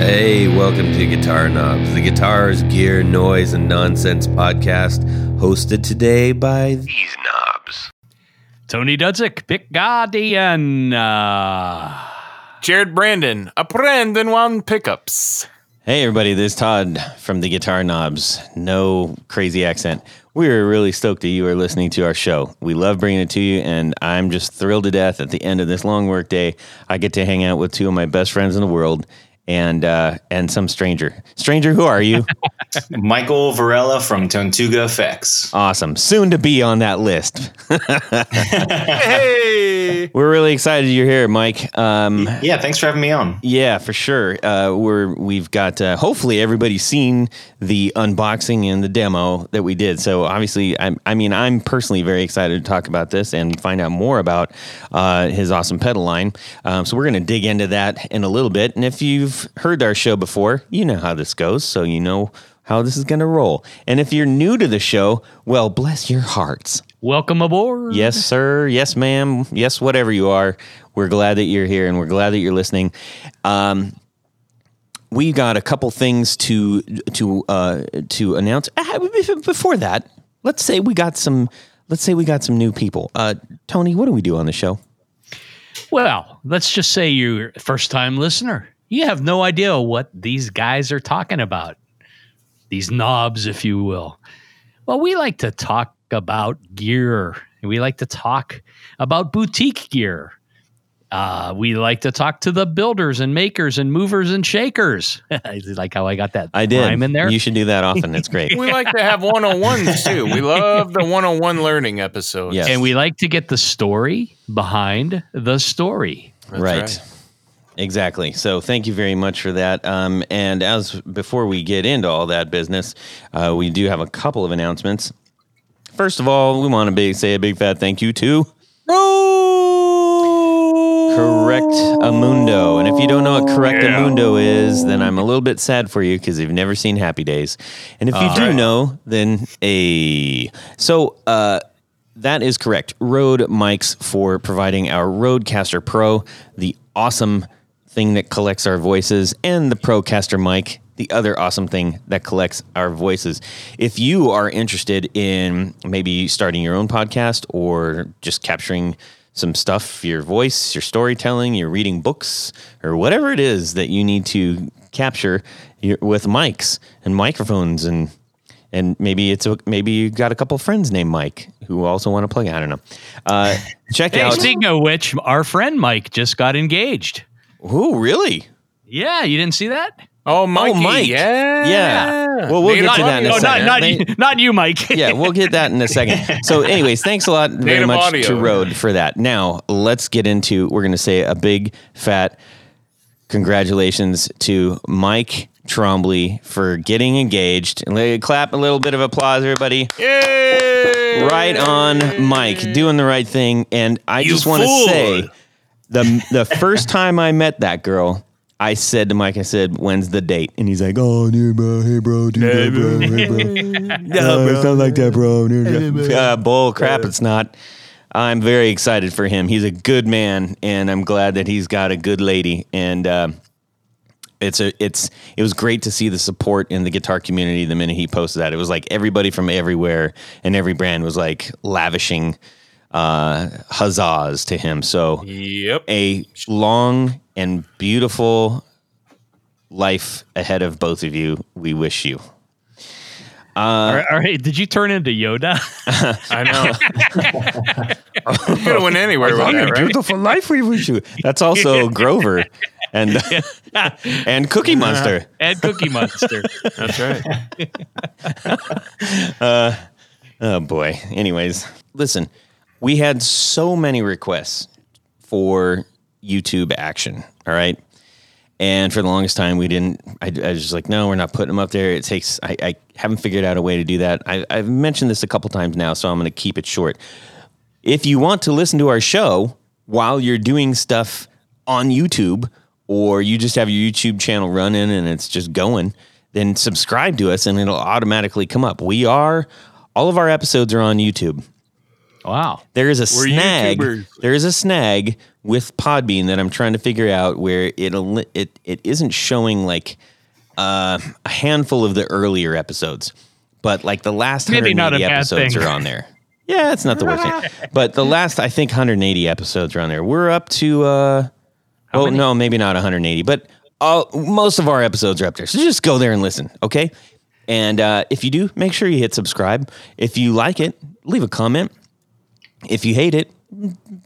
Hey, welcome to Guitar Knobs, the guitars, gear, noise, and nonsense podcast, hosted today by these knobs. Tony Dudzik, Pick Guardian. Uh, Jared Brandon, a Brandonwound pickups. Hey everybody, this is Todd from the Guitar Knobs. No crazy accent. We are really stoked that you are listening to our show. We love bringing it to you, and I'm just thrilled to death at the end of this long work day. I get to hang out with two of my best friends in the world and uh, and some stranger. Stranger, who are you? Michael Varela from Tonetuga Effects. awesome. Soon to be on that list. Hey, We're really excited you're here, Mike. Um, Yeah, thanks for having me on. Yeah, for sure. Uh, we're we've got uh, hopefully everybody's seen the unboxing and the demo that we did. So obviously, I'm, I mean, I'm personally very excited to talk about this and find out more about uh, his awesome pedal line. Um, so we're going to dig into that in a little bit. And if you've heard our show before, you know how this goes. So you know how this is going to roll. And if you're new to the show, well, bless your hearts. welcome aboard. Yes, sir. Yes, ma'am. Yes, whatever you are. We're glad that you're here and we're glad that you're listening. Um, we got a couple things to to uh, to announce. Ah, Before that, let's say we got some. Let's say we got some new people. Uh, Tony, what do we do on the show? Well, let's just say you're a first time listener. You have no idea what these guys are talking about. These knobs, if you will. Well, we like to talk about gear. We like to talk about boutique gear. Uh, we like to talk to the builders and makers and movers and shakers. I like how I got that I did. rhyme in there. You should do that often. It's great. we like to have one on ones too. We love the one on one learning episodes. Yes. and we like to get the story behind the story. That's right. Exactly. So thank you very much for that. Um, and as before we get into all that business, uh, we do have a couple of announcements. First of all, we want to big, say a big fat thank you to Correct Amundo. And if you don't know what Correct Amundo is, then I'm a little bit sad for you because you've never seen Happy Days. And if you do know, then a so uh, that is correct. Rode mics for providing our Rodecaster Pro, the awesome thing that collects our voices, and the Procaster mic, the other awesome thing that collects our voices. If you are interested in maybe starting your own podcast or just capturing some stuff, your voice, your storytelling, your reading books, or whatever it is that you need to capture your, with mics and microphones and and maybe it's a, maybe you got a couple friends named Mike who also want to plug. I don't know. Uh, check Hey, out. speaking of which, our friend Mike just got engaged. Who really? Yeah, you didn't see that? Oh, oh Mikey, Mike. Yeah. Yeah. Well, we'll Native get to that in a audio. no, not not, you, not you, Mike. yeah, we'll get that in a second. So, anyways, thanks a lot very Native much audio. to Rode for that. Now, let's get into. We're going to say a big fat congratulations to Mike Trombley for getting engaged. And let- clap a little bit of applause, everybody. Yay! Right on, Mike, doing the right thing. And I just want to say, the the first time I met that girl. I said to Mike, I said, "When's the date?" And he's like, "Oh, dude, bro, hey, bro, dude, hey, bro, hey, bro. Uh, it's not like that, bro. Uh, bull crap, it's not. I'm very excited for him. He's a good man, and I'm glad that he's got a good lady. And uh, it's a it's it was great to see the support in the guitar community the minute he posted that. It was like everybody from everywhere and every brand was like lavishing uh, huzzas to him. So Yep. a long and beautiful life ahead of both of you. We wish you. Uh, all, right, all right, did you turn into Yoda? I know. Could have went anywhere with that, right? beautiful life we wish you. That's also Grover and and Cookie uh-huh. Monster. and Cookie Monster. That's right. Uh, oh boy. Anyways, listen, we had so many requests for YouTube action. All right. And for the longest time, we didn't. I, I was just like, no, we're not putting them up there. It takes. I, I haven't figured out a way to do that. I, I've mentioned this a couple times now, so I'm going to keep it short. If you want to listen to our show while you're doing stuff on YouTube, or you just have your YouTube channel running and it's just going, then subscribe to us and it'll automatically come up. We are all of our episodes are on YouTube. Wow. There is a We're snag. YouTubers. There is a snag with Podbean that I'm trying to figure out where it it it isn't showing like uh, a handful of the earlier episodes, but like the last Maybe 180 episodes thing. are on there. Yeah, it's not the worst thing. But the last I think 180 episodes are on there. We're up to uh well, many? no, maybe not 180, but uh, most of our episodes are up there. So just go there and listen, okay? And uh, if you do, make sure you hit subscribe. If you like it, leave a comment. If you hate it,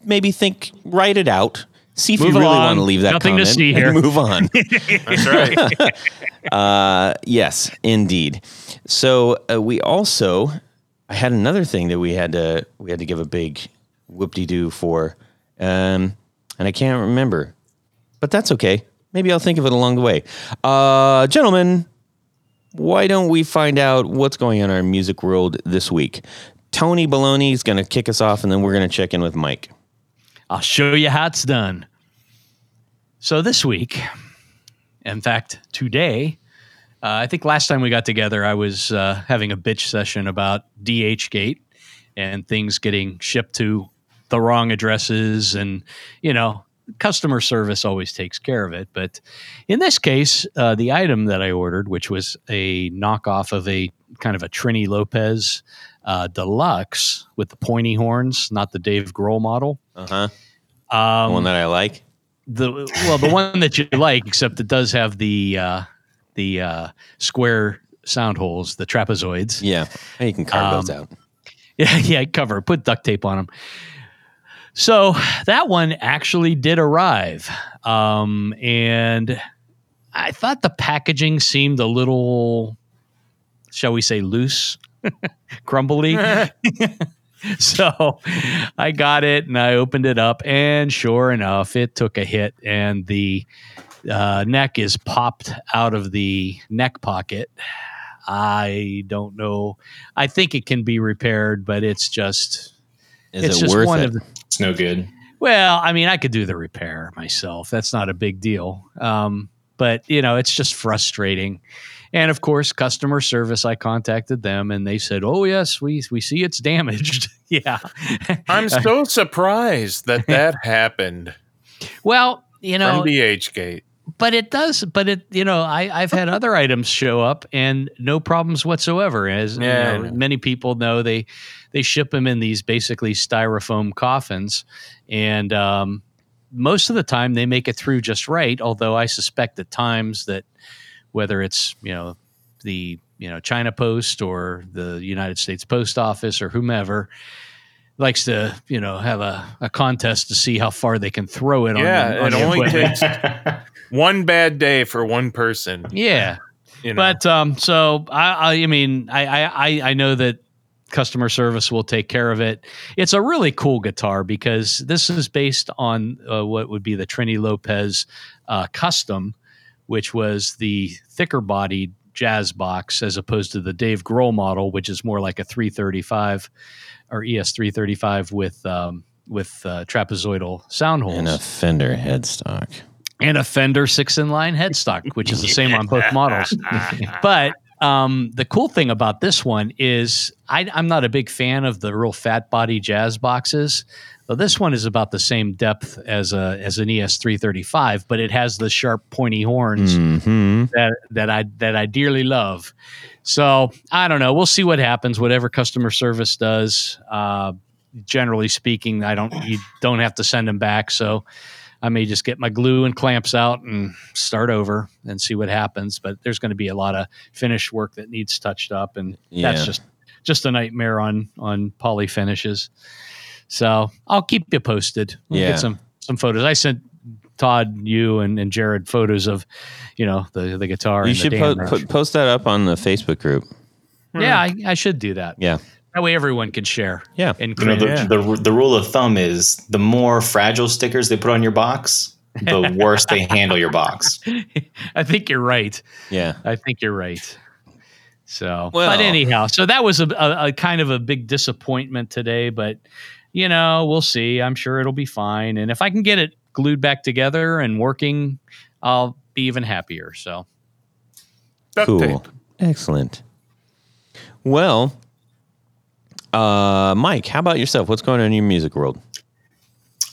maybe think, write it out. See if Move you really along. want to leave that Nothing to comment see and here. move on. That's right. Uh, yes, indeed. So uh, we also, I had another thing that we had to we had to give a big whoop de doo for, um, and I can't remember, but that's okay. Maybe I'll think of it along the way. Uh, gentlemen, why don't we find out what's going on in our music world this week? Tony Baloney is going to kick us off, and then we're going to check in with Mike. I'll show you how it's done. So this week, in fact, today, uh, I think last time we got together, I was uh, having a bitch session about DHgate and things getting shipped to the wrong addresses, and you know, customer service always takes care of it. But in this case, uh, the item that I ordered, which was a knockoff of a kind of a Trini Lopez uh, deluxe with the pointy horns, not the Dave Grohl model. Uh huh. Um, the one that I like. the well, the one that you like, except it does have the uh, the uh, square sound holes, the trapezoids. Yeah, and you can carve those Um, out. Yeah, yeah, cover. Put duct tape on them. So that one actually did arrive, um, and I thought the packaging seemed a little, shall we say, loose, crumbly. so I got it and I opened it up, and sure enough, it took a hit, and the uh, neck is popped out of the neck pocket. I don't know. I think it can be repaired, but it's just Is it's it just worth one it? of the. It's no good. Well, I mean, I could do the repair myself. That's not a big deal. Um, but you know, it's just frustrating. And of course, customer service. I contacted them, and they said, "Oh yes, we we see it's damaged." yeah. I'm so surprised that that happened well, you know, from DHgate. but it does but it you know I, i've had other items show up and no problems whatsoever as Yeah, know, know. many people know they they ship them in these basically styrofoam coffins and um, most of the time they make it through just right although i suspect at times that whether it's you know the you know china post or the united states post office or whomever likes to you know have a, a contest to see how far they can throw it on Yeah, the, on it only takes one bad day for one person. yeah You know? But um, so I, I mean, I, I, I- I know that customer service will take care of it. It's a really cool guitar because this is based on uh, what would be the Trini Lopez uh, custom, which was the thicker bodied jazz box as opposed to the Dave Grohl model, which is more like a 335 or ES 335 with um, with uh, trapezoidal sound holes and a Fender headstock. and a Fender six in line headstock, which is the same on both models. but um, the cool thing about this one is I, I'm not a big fan of the real fat body jazz boxes. Well, this one is about the same depth as a as an ES 335, but it has the sharp pointy horns hmm that that I that I dearly love. So I don't know. We'll see what happens. Whatever customer service does. Uh, generally speaking, I don't you don't have to send them back. So I may just get my glue and clamps out and start over and see what happens. But there's going to be a lot of finish work that needs touched up, and Yeah. that's just just a nightmare on on poly finishes. So I'll keep you posted. We'll Yeah. get some some photos. I sent Todd, you, and, and Jared photos of you know the the guitar. You and should the po- po- post that up on the Facebook group. Yeah, I, I should do that. Yeah. That way everyone can share. Yeah. And You know, the, Yeah. the, the rule of thumb is the more fragile stickers they put on your box, the worse they handle your box. I think you're right. Yeah. I think you're right. So, Well- but anyhow, so that was a, a, a kind of a big disappointment today, but you know, we'll see. I'm sure it'll be fine. And if I can get it glued back together and working, I'll be even happier. So, Duct Cool. tape. Excellent. Well, uh, Mike, how about yourself? What's going on in your music world?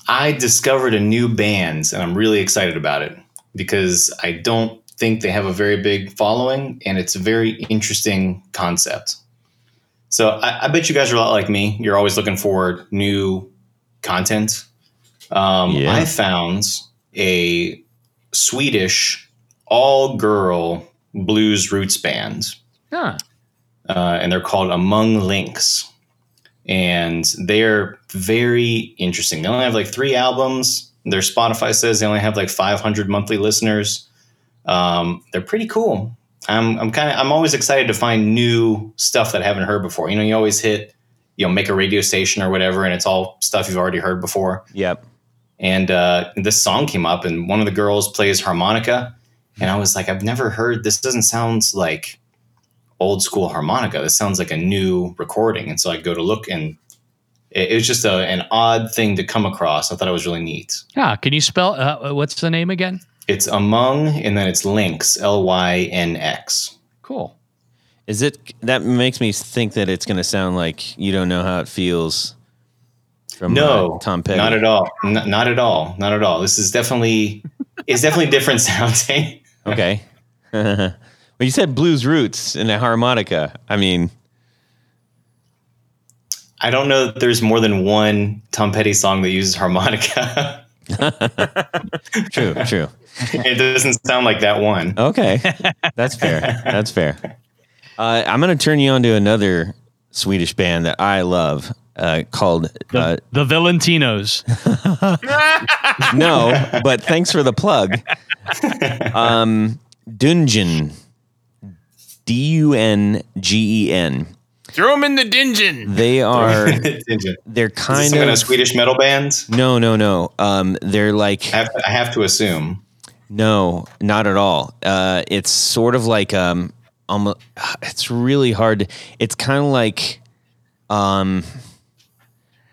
I discovered a new band and I'm really excited about it because I don't think they have a very big following and it's a very interesting concept. So I, I bet you guys are a lot like me. You're always looking for new content. Um, Yeah. I found a Swedish all girl blues roots band Huh. uh, and they're called Among Lynx. And they're very interesting. They only have like three albums. Their Spotify says they only have like 500 monthly listeners. Um, they're pretty cool. I'm, I'm kind of I'm always excited to find new stuff that I haven't heard before. You know, you always hit, you know, make a radio station or whatever, and it's all stuff you've already heard before. Yep. And uh, this song came up, and one of the girls plays harmonica, and I was like, I've never heard this. Doesn't sound like old school harmonica. This sounds like a new recording. And so I go to look, and it, it was just a, an odd thing to come across. I thought it was really neat. Yeah. can you spell uh, what's the name again? It's among, and then it's links, L Y N X. Cool. Is it that makes me think that it's going to sound like you don't know how it feels from No, uh, Tom Petty? Not at all. N- not at all. Not at all. This is definitely, it's definitely different sounding. Okay. well, you said blues roots and a harmonica. I mean, I don't know that there's more than one Tom Petty song that uses harmonica. true, true. it doesn't sound like that one. Okay, that's fair. That's fair. Uh, I'm going to turn you on to another Swedish band that I love uh, called The, uh, the Valentinos. No, but thanks for the plug. Um, Dungen, D U N G E N. Throw them in the dungeon. They are. Is They're this kind some kind of of Swedish metal bands. No, no, no. Um, they're like I have, I have to assume. No, not at all. Uh, it's sort of like um, almost. It's really hard. To, it's kind of like, um,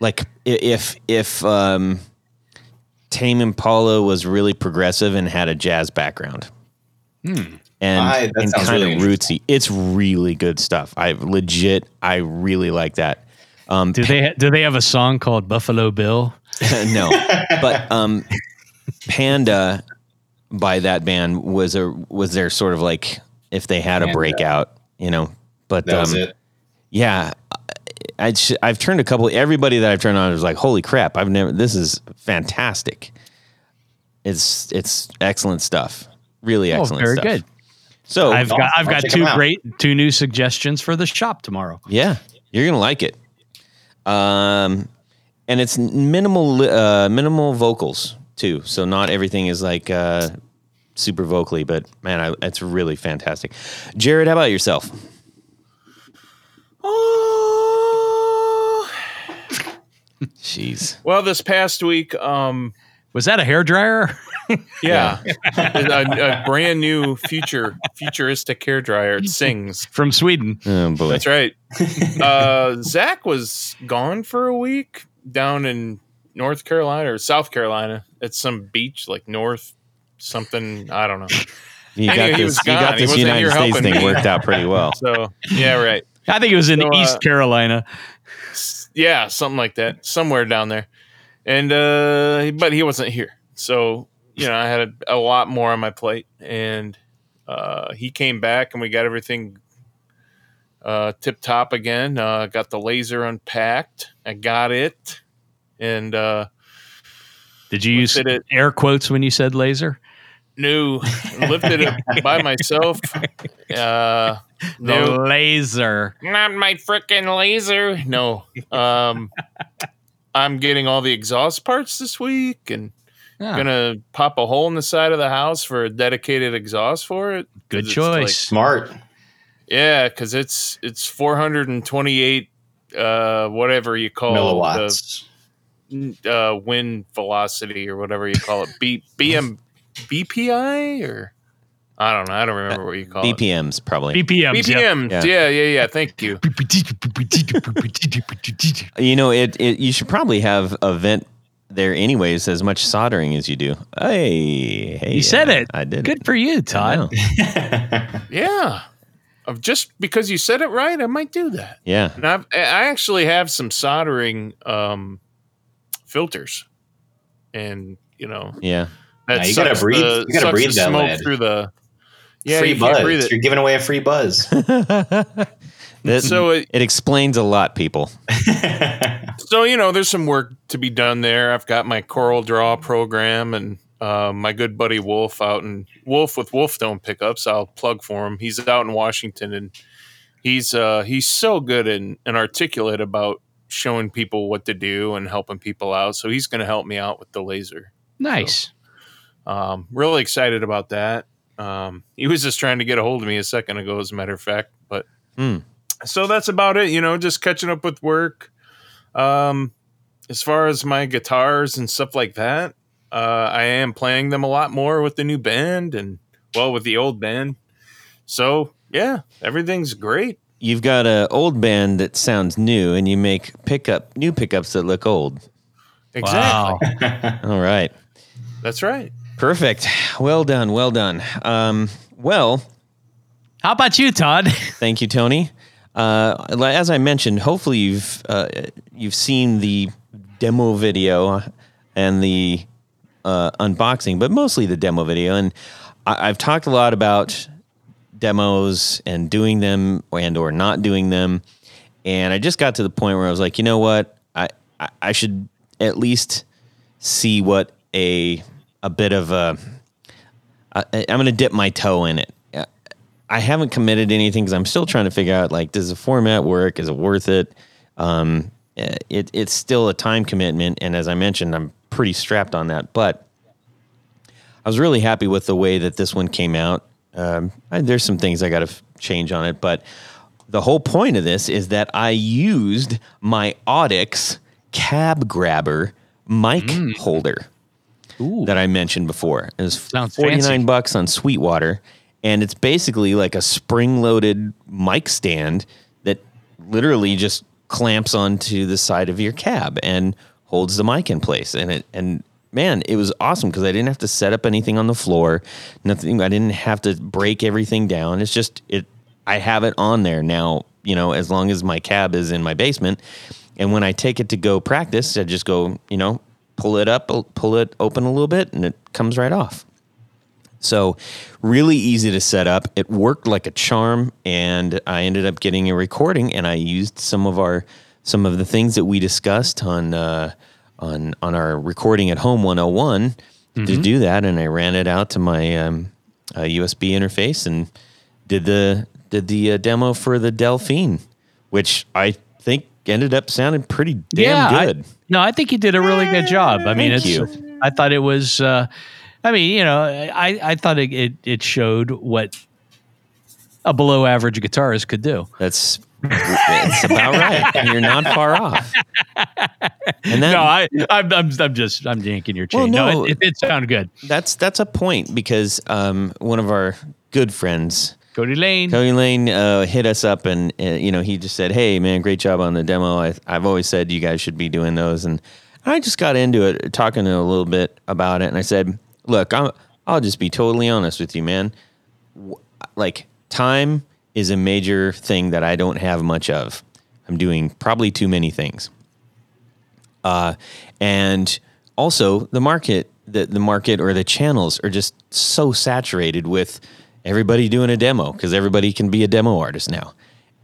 like if if um, Tame Impala was really progressive and had a jazz background. Hmm. And, I- that and sounds kind really of rootsy. It's really good stuff. I legit, I really like that. Um, Do they do they have a song called Buffalo Bill? no, but um, Panda by that band was a was there sort of like if they had a Panda. breakout, you know. But That was um, it. yeah, I I've turned a couple. Everybody that I've turned on is like, holy crap! I've never. This is fantastic. It's it's excellent stuff. Really Oh, excellent. very stuff. good. So I've got I've got check two 'em out. great two new suggestions for the shop tomorrow. Yeah, you're gonna like it. Um, and it's minimal uh, minimal vocals too, so not everything is like uh, super vocally. But man, I, it's really fantastic. Jared, how about yourself? Oh. Jeez, Well, this past week, um, Was that a hair dryer? yeah, a, a brand new future futuristic hair dryer. It sings. From Sweden. oh boy, That's right. Uh, Zach was gone for a week down in North Carolina or South Carolina at some beach, like North something. I don't know. you got Anyway, he this. You got this United States thing me. worked out pretty well. So yeah, right. I think it was in So, uh, East Carolina. Yeah, something like that, somewhere down there. And uh, but he wasn't here, so you know I had a, a lot more on my plate, and uh, he came back, and we got everything uh, tip top again. Uh, got the laser unpacked. I got it, and uh, Did you use it. air quotes when you said laser? No, lifted it by myself. Uh, The no, laser. not my freaking laser. No, um, I'm getting all the exhaust parts this week, and Ah, gonna pop a hole in the side of the house for a dedicated exhaust for it. good choice. like- Smart. yeah, because it's it's 428 uh, whatever you call Milliwatts. the uh, wind velocity or whatever you call it. B BM BPI or I don't know. I don't remember what you call it. BPMs probably. BPMs. yeah. BPM. Yeah. Yeah. yeah, yeah, Thank you. You know, it, it. You should probably have a vent there, anyways. As much soldering as you do. Hey, hey, You said uh, it. I did. Good for you, I Todd. Yeah. Of just because you said it right, I might do that. Yeah. And I've, I actually have some soldering um, filters and you know Yeah. that Nah, you gotta breathe- the- you gotta breathe the that smoke lead. through the yeah free you buzz. breathe it. You're giving away a free buzz. That- So it- it explains a lot, people. So you know, there's some work to be done there. I've got my CorelDRAW program and uh, my good buddy Wolf out in Wolf with Wolfetone pickups. I'll plug for him. He's out in Washington and he's uh, he's so good and, and articulate about showing people what to do and helping people out. So he's going to help me out with the laser. Nice. Um, really excited about that. Um, he was just trying to get a hold of me a second ago, as a matter of fact. But Hmm. so that's about it. You know, just catching up with work. Um, as far as my guitars and stuff like that, uh, I am playing them a lot more with the new band and well, with the old band. So yeah, everything's great. You've got an old band that sounds new, and you make pickup new pickups that look old. Exactly. Wow. All right. That's right. Perfect. Well done. Well done. Um, well, How about you, Todd? Thank you, Tony. Uh, as I mentioned, hopefully you've uh, you've seen the demo video and the uh, unboxing, but mostly the demo video. And I- I've talked a lot about demos and doing them and or not doing them. And I just got to the point where I was like, you know what, I I, I should at least see what a a bit of a I, I'm going to dip my toe in it. I haven't committed anything because I'm still trying to figure out like, does the format work? Is it worth it? Um, it it's still a time commitment, and as I mentioned, I'm pretty strapped on that. But I was really happy with the way that this one came out. Um, I, there's some things I got to f- change on it, but the whole point of this is that I used my Audix cab grabber mic holder Ooh. that I mentioned before. It was Sounds 49 fancy. bucks on Sweetwater and it's basically like a spring-loaded mic stand that literally just clamps onto the side of your cab and holds the mic in place and it and man, it was awesome because I didn't have to set up anything on the floor. Nothing I didn't have to break everything down. It's just it I have it on there now, you know, as long as my cab is in my basement. And when I take it to go practice, I just go, you know, pull it up, pull it open a little bit, and it comes right off. So, really easy to set up. It worked like a charm, and I ended up getting a recording, and I used some of our some of the things that we discussed on uh, on on our recording at home 101 to do that, and I ran it out to my um, uh, USB interface and did the did the uh, demo for the Delphine, which I think ended up sounding pretty damn I- good. no, I think you did a really good job. I mean, Thank it's. you. I thought it was. Uh, I mean, you know, I I thought it, it it showed what a below average guitarist could do. That's it's about right. You're not far off. And that, no, I I'm, I'm I'm just I'm yanking your chain. Well, no, no. it, it did sound good. that's that's a point because um, one of our good friends, Cody Lane. Cody Lane, uh, hit us up and uh, you know he just said, "Hey man, great job on the demo. I, I've always said you guys should be doing those." And I just got into it, talking a little bit about it, and I said, "Look, I'm, I'll just be totally honest with you, man. Like time is a major thing that I don't have much of. I'm doing probably too many things." Uh, and also the market, the, the market or the channels are just so saturated with everybody doing a demo because everybody can be a demo artist now.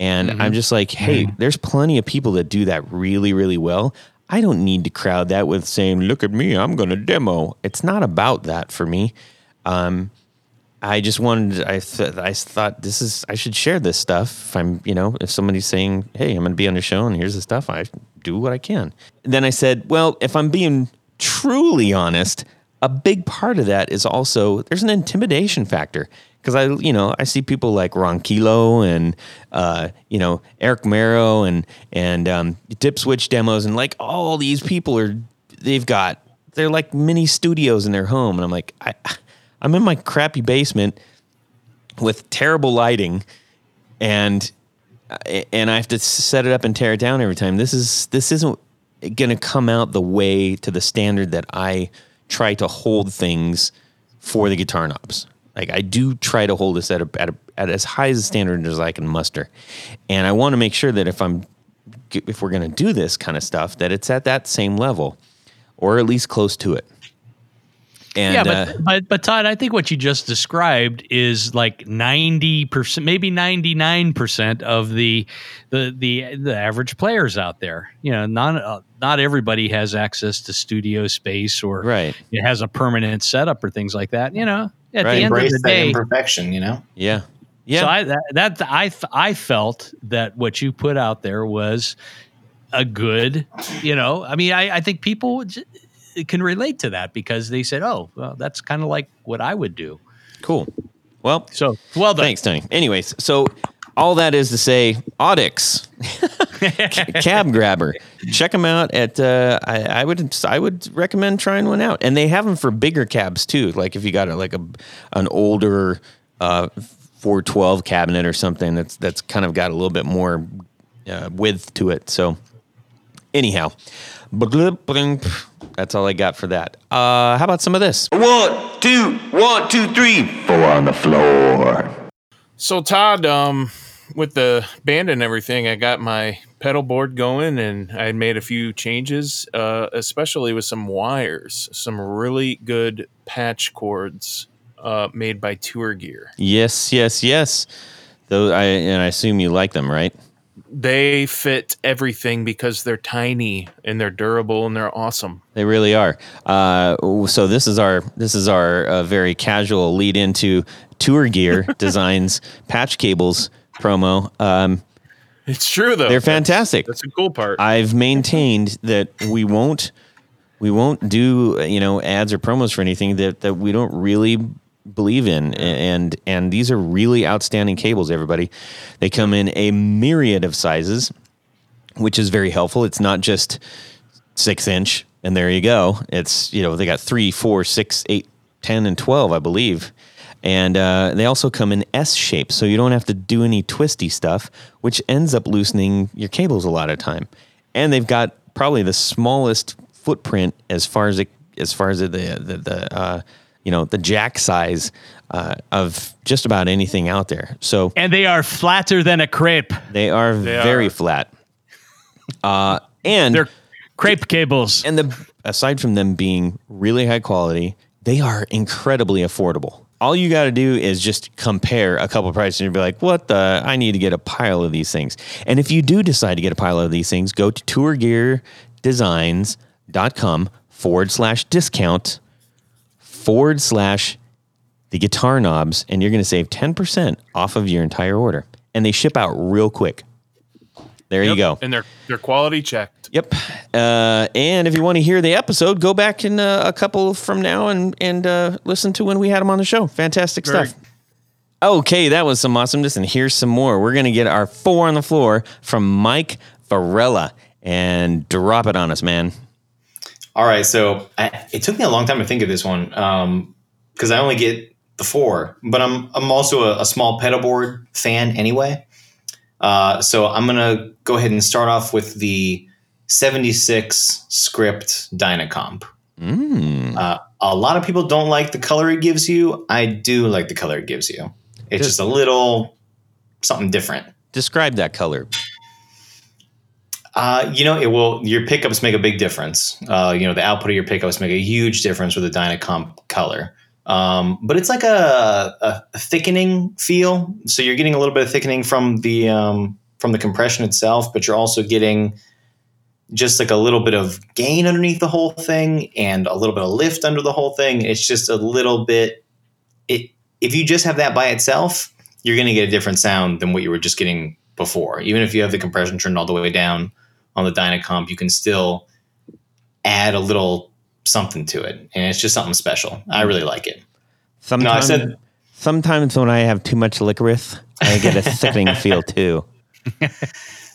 And I'm just like, hey, there's plenty of people that do that really, really well. I don't need to crowd that with saying, look at me, I'm going to demo. It's not about that for me. Um, I just wanted, I, th- I thought this is, I should share this stuff. If I'm, you know, if somebody's saying, hey, I'm going to be on the show and here's the stuff, I do what I can. Then I said, well, if I'm being truly honest, a big part of that is also there's an intimidation factor because I, you know, I see people like Ron Kilo and, uh, you know, Eric Marrow and and um, Dip Switch demos and like all these people are they've got they're like mini studios in their home and I'm like I, I'm in my crappy basement with terrible lighting and uh, and I have to set it up and tear it down every time. This is this isn't going to come out the way to the standard that I try to hold things for the guitar knobs. Like I do try to hold this at a, at, a, at as high as a standard as I can muster, and I want to make sure that if I'm if we're going to do this kind of stuff, that it's at that same level. or at least close to it. And yeah, uh, but, but but Todd, I think what you just described is like ninety percent, maybe ninety nine percent of the the the the average players out there. You know, not uh, not everybody has access to studio space or right, it has a permanent setup or things like that. You know, at Right. the end Embrace of the day, imperfection, you know? yeah, yeah. So I that, that I f- I felt that what you put out there was a good, you know. I mean, I, I think people j- can relate to that because they said, "Oh, well, that's kind of like what I would do." cool. Well, So well done. Thanks, Tony. Anyways, so all that is to say, Audix, cab grabber. Check them out at. Uh, I, I would I would recommend trying one out, and they have them for bigger cabs too. Like if you got a, like a an older uh, 412 cabinet or something that's that's kind of got a little bit more uh, width to it. So anyhow, that's all I got for that. Uh, how about some of this? One, two, one, two, three, four on the floor. So Todd, um, with the band and everything, I got my pedal board going, and I made a few changes, uh, especially with some wires, some really good patch cords uh, made by Tour Gear. Yes, yes, yes. Those I and I assume you like them, right? They fit everything because they're tiny and they're durable and they're awesome. They really are. Uh, so this is our this is our uh, very casual lead into Tour Gear Designs patch cables promo. Um, It's true though. they're fantastic. That's, a cool part. I've maintained that we won't we won't do you know ads or promos for anything that that we don't really believe in and and these are really outstanding cables everybody. They come in a myriad of sizes which is very helpful. It's not just six inch and there you go. It's you know they got three four six eight ten and 12 i believe. And uh, they also come in s shape so you don't have to do any twisty stuff which ends up loosening your cables a lot of time. And they've got probably the smallest footprint as far as it as far as the the, the uh, you know the jack size uh, of just about anything out there so And they are flatter than a crepe. they are very are. flat uh, and They're crepe cables. and the aside from them being really high quality, they are incredibly affordable. All you got to do is just compare a couple prices and you'll be like, what the? I need to get a pile of these things. And if you do decide to get a pile of these things, go to tourgeardesigns.com forward slash discount forward slash the guitar knobs, and you're going to save 10% off of your entire order. And they ship out real quick. There you go. And they're they're quality checked. Yep. Uh, and if you want to hear the episode, go back in uh, a couple from now and and uh, listen to when we had them on the show. Fantastic Very- stuff. Okay, that was some awesomeness, and here's some more. We're gonna get our four on the floor from Mike Varela and drop it on us, man. All right, so I, it took me a long time to think of this one because I only get the four, but I'm I'm also a, a small pedal board fan anyway. Uh, so I'm gonna go ahead and start off with the 76 script Dynacomp. Mm. Uh, a lot of people don't like the color it gives you. I do like the color it gives you. It's Does- just a little something different. Describe that color. Uh, you know, it will. Your pickups make a big difference. Uh, you know, the output of your pickups make a huge difference with the Dynacomp color. Um, but it's like a, a thickening feel. So you're getting a little bit of thickening from the um, from the compression itself, but you're also getting just like a little bit of gain underneath the whole thing and a little bit of lift under the whole thing. It's just a little bit. It if you just have that by itself, you're going to get a different sound than what you were just getting before. Even if you have the compression turned all the way down on the Dynacomp, you can still add a little something to it, and it's just something special. I really like it. Sometimes, no, I said- sometimes when I have too much licorice, I get a sickening feel too.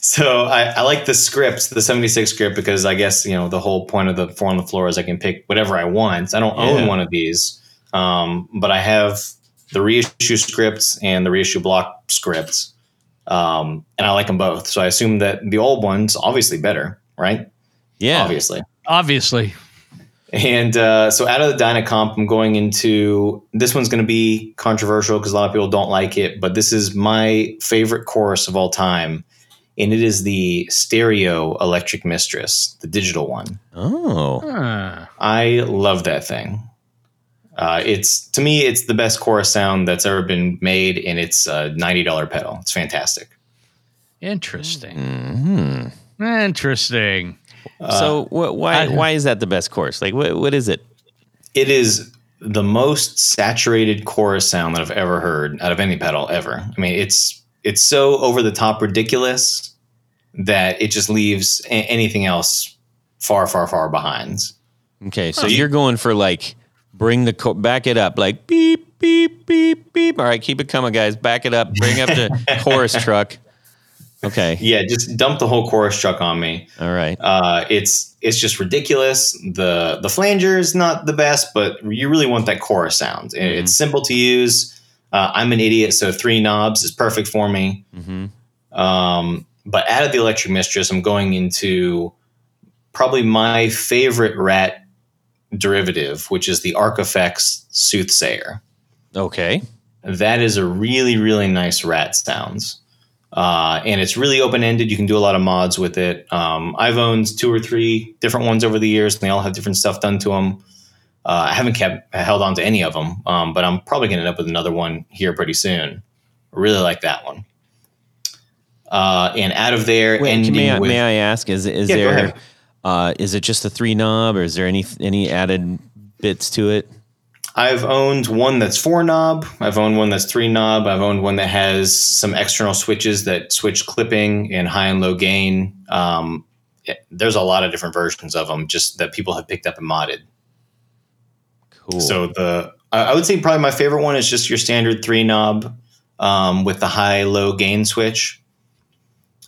So I, I like the script, the 76 script, because I guess, you know, the whole point of the four on the floor is I can pick whatever I want. I don't Yeah. own one of these, um, but I have the reissue scripts and the reissue block scripts. Um, and I like them both. So I assume that the old one's obviously better, right? Yeah. Obviously. Obviously. And uh, so out of the Dynacomp, I'm going into this one's going to be controversial because a lot of people don't like it, but this is my favorite chorus of all time. and it is the stereo electric mistress, the digital one. Oh, Huh. I love that thing. Uh, it's to me, it's the best chorus sound that's ever been made, and it's a ninety dollar pedal. It's fantastic. Interesting. hmm Interesting. so wh- why I- why is that the best course? Like, what what is it? It is the most saturated chorus sound that I've ever heard out of any pedal ever. I mean, it's it's so over the top ridiculous that it just leaves a- anything else far, far, far behind. Okay, so you're going for like bring the co- back it up, like beep beep beep beep. All right, keep it coming, guys. Back it up. Bring up the chorus truck. Okay, Yeah, just dump the whole chorus truck on me. all right. Uh, it's it's just ridiculous. the The flanger is not the best, but you really want that chorus sound. It- It's simple to use. Uh, I'm an idiot, so three knobs is perfect for me. hmm Um, but out of the Electric Mistress, I'm going into probably my favorite rat derivative, which is the Arc Soothsayer. Okay. That is a really, really nice rat sounds. Uh, and it's really open ended. You can do a lot of mods with it. Um, I've owned two or three different ones over the years, and they all have different stuff done to them. Uh, I haven't kept held on to any of them, um, but I'm probably going to end up with another one here pretty soon. I really like that one. Uh, and out of there, Wait, ending may, I, with may I ask? Is is Yeah, there. Uh, is it just a three knob, or is there any any added bits to it? I've owned one that's four knob. I've owned one that's three knob. I've owned one that has some external switches that switch clipping and high and low gain. Um, it- there's a lot of different versions of them, just that people have picked up and modded. Cool. So the I I would say probably my favorite one is just your standard three knob um, with the high low gain switch.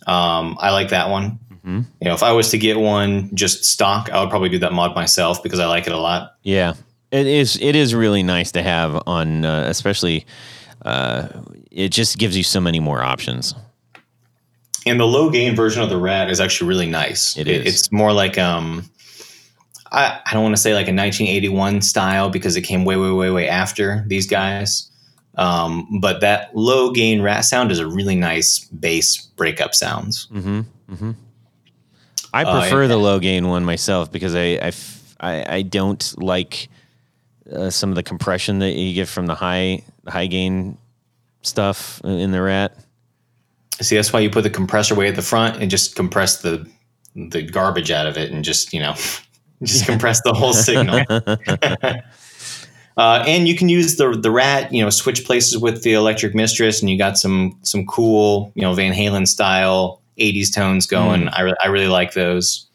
Um, I like that one. Mhm. You know, if I was to get one just stock, I would probably do that mod myself because I like it a lot. Yeah, it is. It is really nice to have on, uh, especially. Uh, it just gives you so many more options. And the low gain version of the rat is actually really nice. It is. It's more like um, I, I don't want to say like a 1981 style because it came way way way way after these guys. Um, but that low gain rat sound is a really nice bass breakup sounds. Mm-hmm. Mm-hmm. I Uh, prefer and- the low gain one myself because I I, f- I- I don't like uh, some of the compression that you get from the high high gain stuff in the rat. See, that's why you put the compressor way at the front and just compress the the garbage out of it and just you know just compress the whole signal. uh, and you can use the the rat, you know, switch places with the electric mistress, and you got some some cool, you know, Van Halen style '80s tones going. I re- I really like those.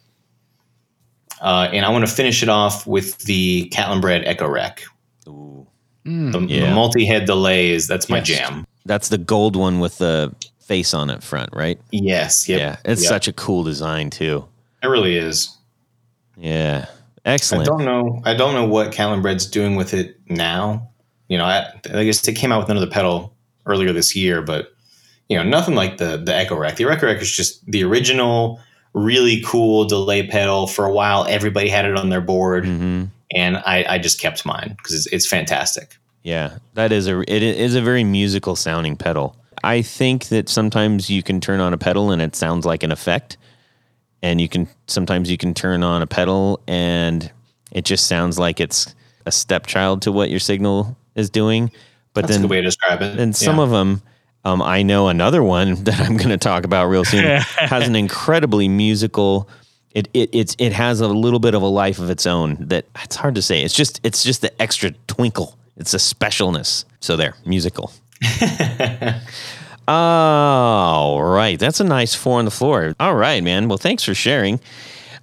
Uh, and I want to finish it off with the Catalinbread Echo Rec. Ooh. Mm. The, Yeah. the multi-head delays. That's my Yes. jam. That's the gold one with the face on it front, right? Yes. Yep, Yeah, it's yep. such a cool design too. It really is. Yeah, Excellent. I don't know. I don't know what Catalinbread's doing with it now. You know, I, I guess they came out with another pedal earlier this year, but you know, nothing like the the Echorec. The Echorec is just the original, really cool delay pedal. For a while, everybody had it on their board, hmm and I, I just kept mine because it's, it's fantastic. Yeah, that is a it is a very musical sounding pedal. I think that sometimes you can turn on a pedal and it sounds like an effect, and you can sometimes you can turn on a pedal and it just sounds like it's a stepchild to what your signal is doing. But That's a then good way to describe it. and some Yeah. of them, um, I know another one that I'm going to talk about real soon has an incredibly musical. It, it it's it has a little bit of a life of its own that it's hard to say. It's just it's just the extra twinkle. It's a specialness. So there, musical. All right, that's a nice four on the floor. All right, man. Well, thanks for sharing.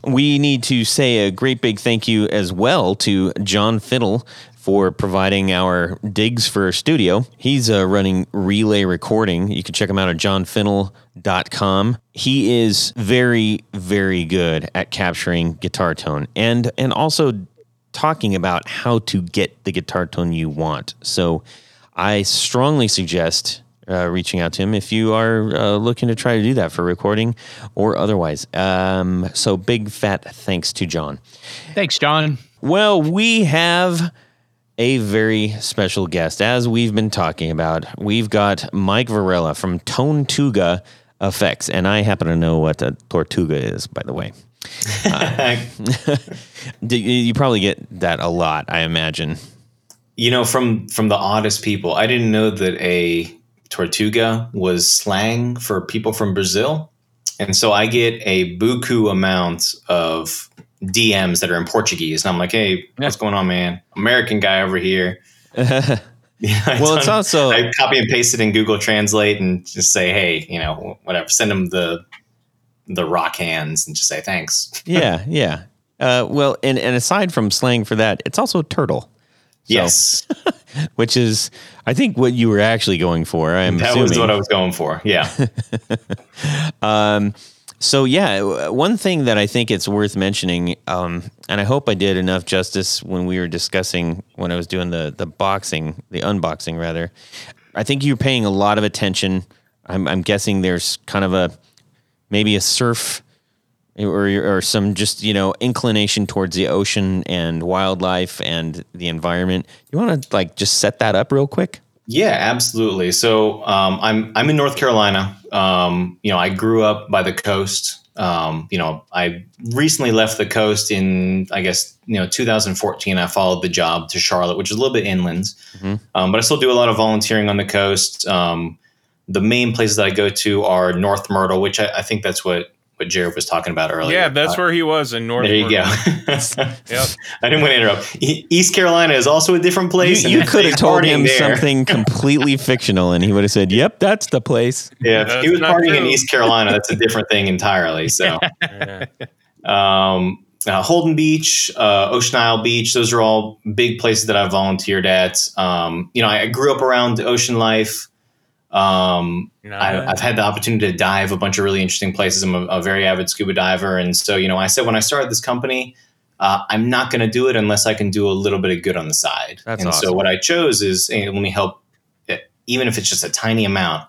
We need to say a great big thank you as well to John Finnell for providing our digs for studio. He's uh, running Relay Recording. You can check him out at johnfinnell.com. He is very, very good at capturing guitar tone and and also talking about how to get the guitar tone you want. So I strongly suggest uh, reaching out to him if you are uh, looking to try to do that for recording or otherwise. Um, so big fat thanks to John. Thanks, John. Well, we have a very special guest, as we've been talking about. We've got Mike Varela from Tonetuga effects. And I happen to know what a tortuga is, by the way. Uh, you probably get that a lot, I imagine. You know, from from the oddest people, I didn't know that a tortuga was slang for people from Brazil, and so I get a buku amount of DMs that are in Portuguese, and I'm like, "Hey, what's going on, man? American guy over here." Yeah, well, it's also I copy and paste it in Google Translate and just say, "Hey, you know, whatever." Send them the the rock hands and just say thanks. yeah, yeah. Uh, well, and and aside from slang for that, it's also turtle. So, yes, which is I think what you were actually going for. I'm that assuming. was what I was going for. Yeah. um, so yeah, one thing that I think it's worth mentioning, um, and I hope I did enough justice when we were discussing when I was doing the the boxing, the unboxing rather. I think you're paying a lot of attention. I'm, I'm guessing there's kind of a maybe a surf or or some just you know inclination towards the ocean and wildlife and the environment. You want to like just set that up real quick? Yeah, absolutely. So um, I'm I'm in North Carolina. Um, you know, I grew up by the coast. Um, you know, I recently left the coast in I guess you know 2014. I followed the job to Charlotte, which is a little bit inland, mm-hmm. Um, but I still do a lot of volunteering on the coast. Um, the main places that I go to are North Myrtle, which I, I think that's what what Jared was talking about earlier. Yeah, that's uh, where he was in North. There you go. yep. I didn't want to interrupt. East Carolina is also a different place. You, you could have told him there. something completely fictional, and he would have said, "Yep, that's the place." Yeah, if he was partying true. in East Carolina, that's a different thing entirely. So, um, uh, Holden Beach, uh, Ocean Isle Beach, those are all big places that I volunteered at. Um, you know, I grew up around ocean life. Um, I, have had the opportunity to dive a bunch of really interesting places. I'm a, a, very avid scuba diver, and so you know, I said when I started this company, uh, I'm not going to do it unless I can do a little bit of good on the side. That's and awesome. so what I chose is hey, let me help, even if it's just a tiny amount.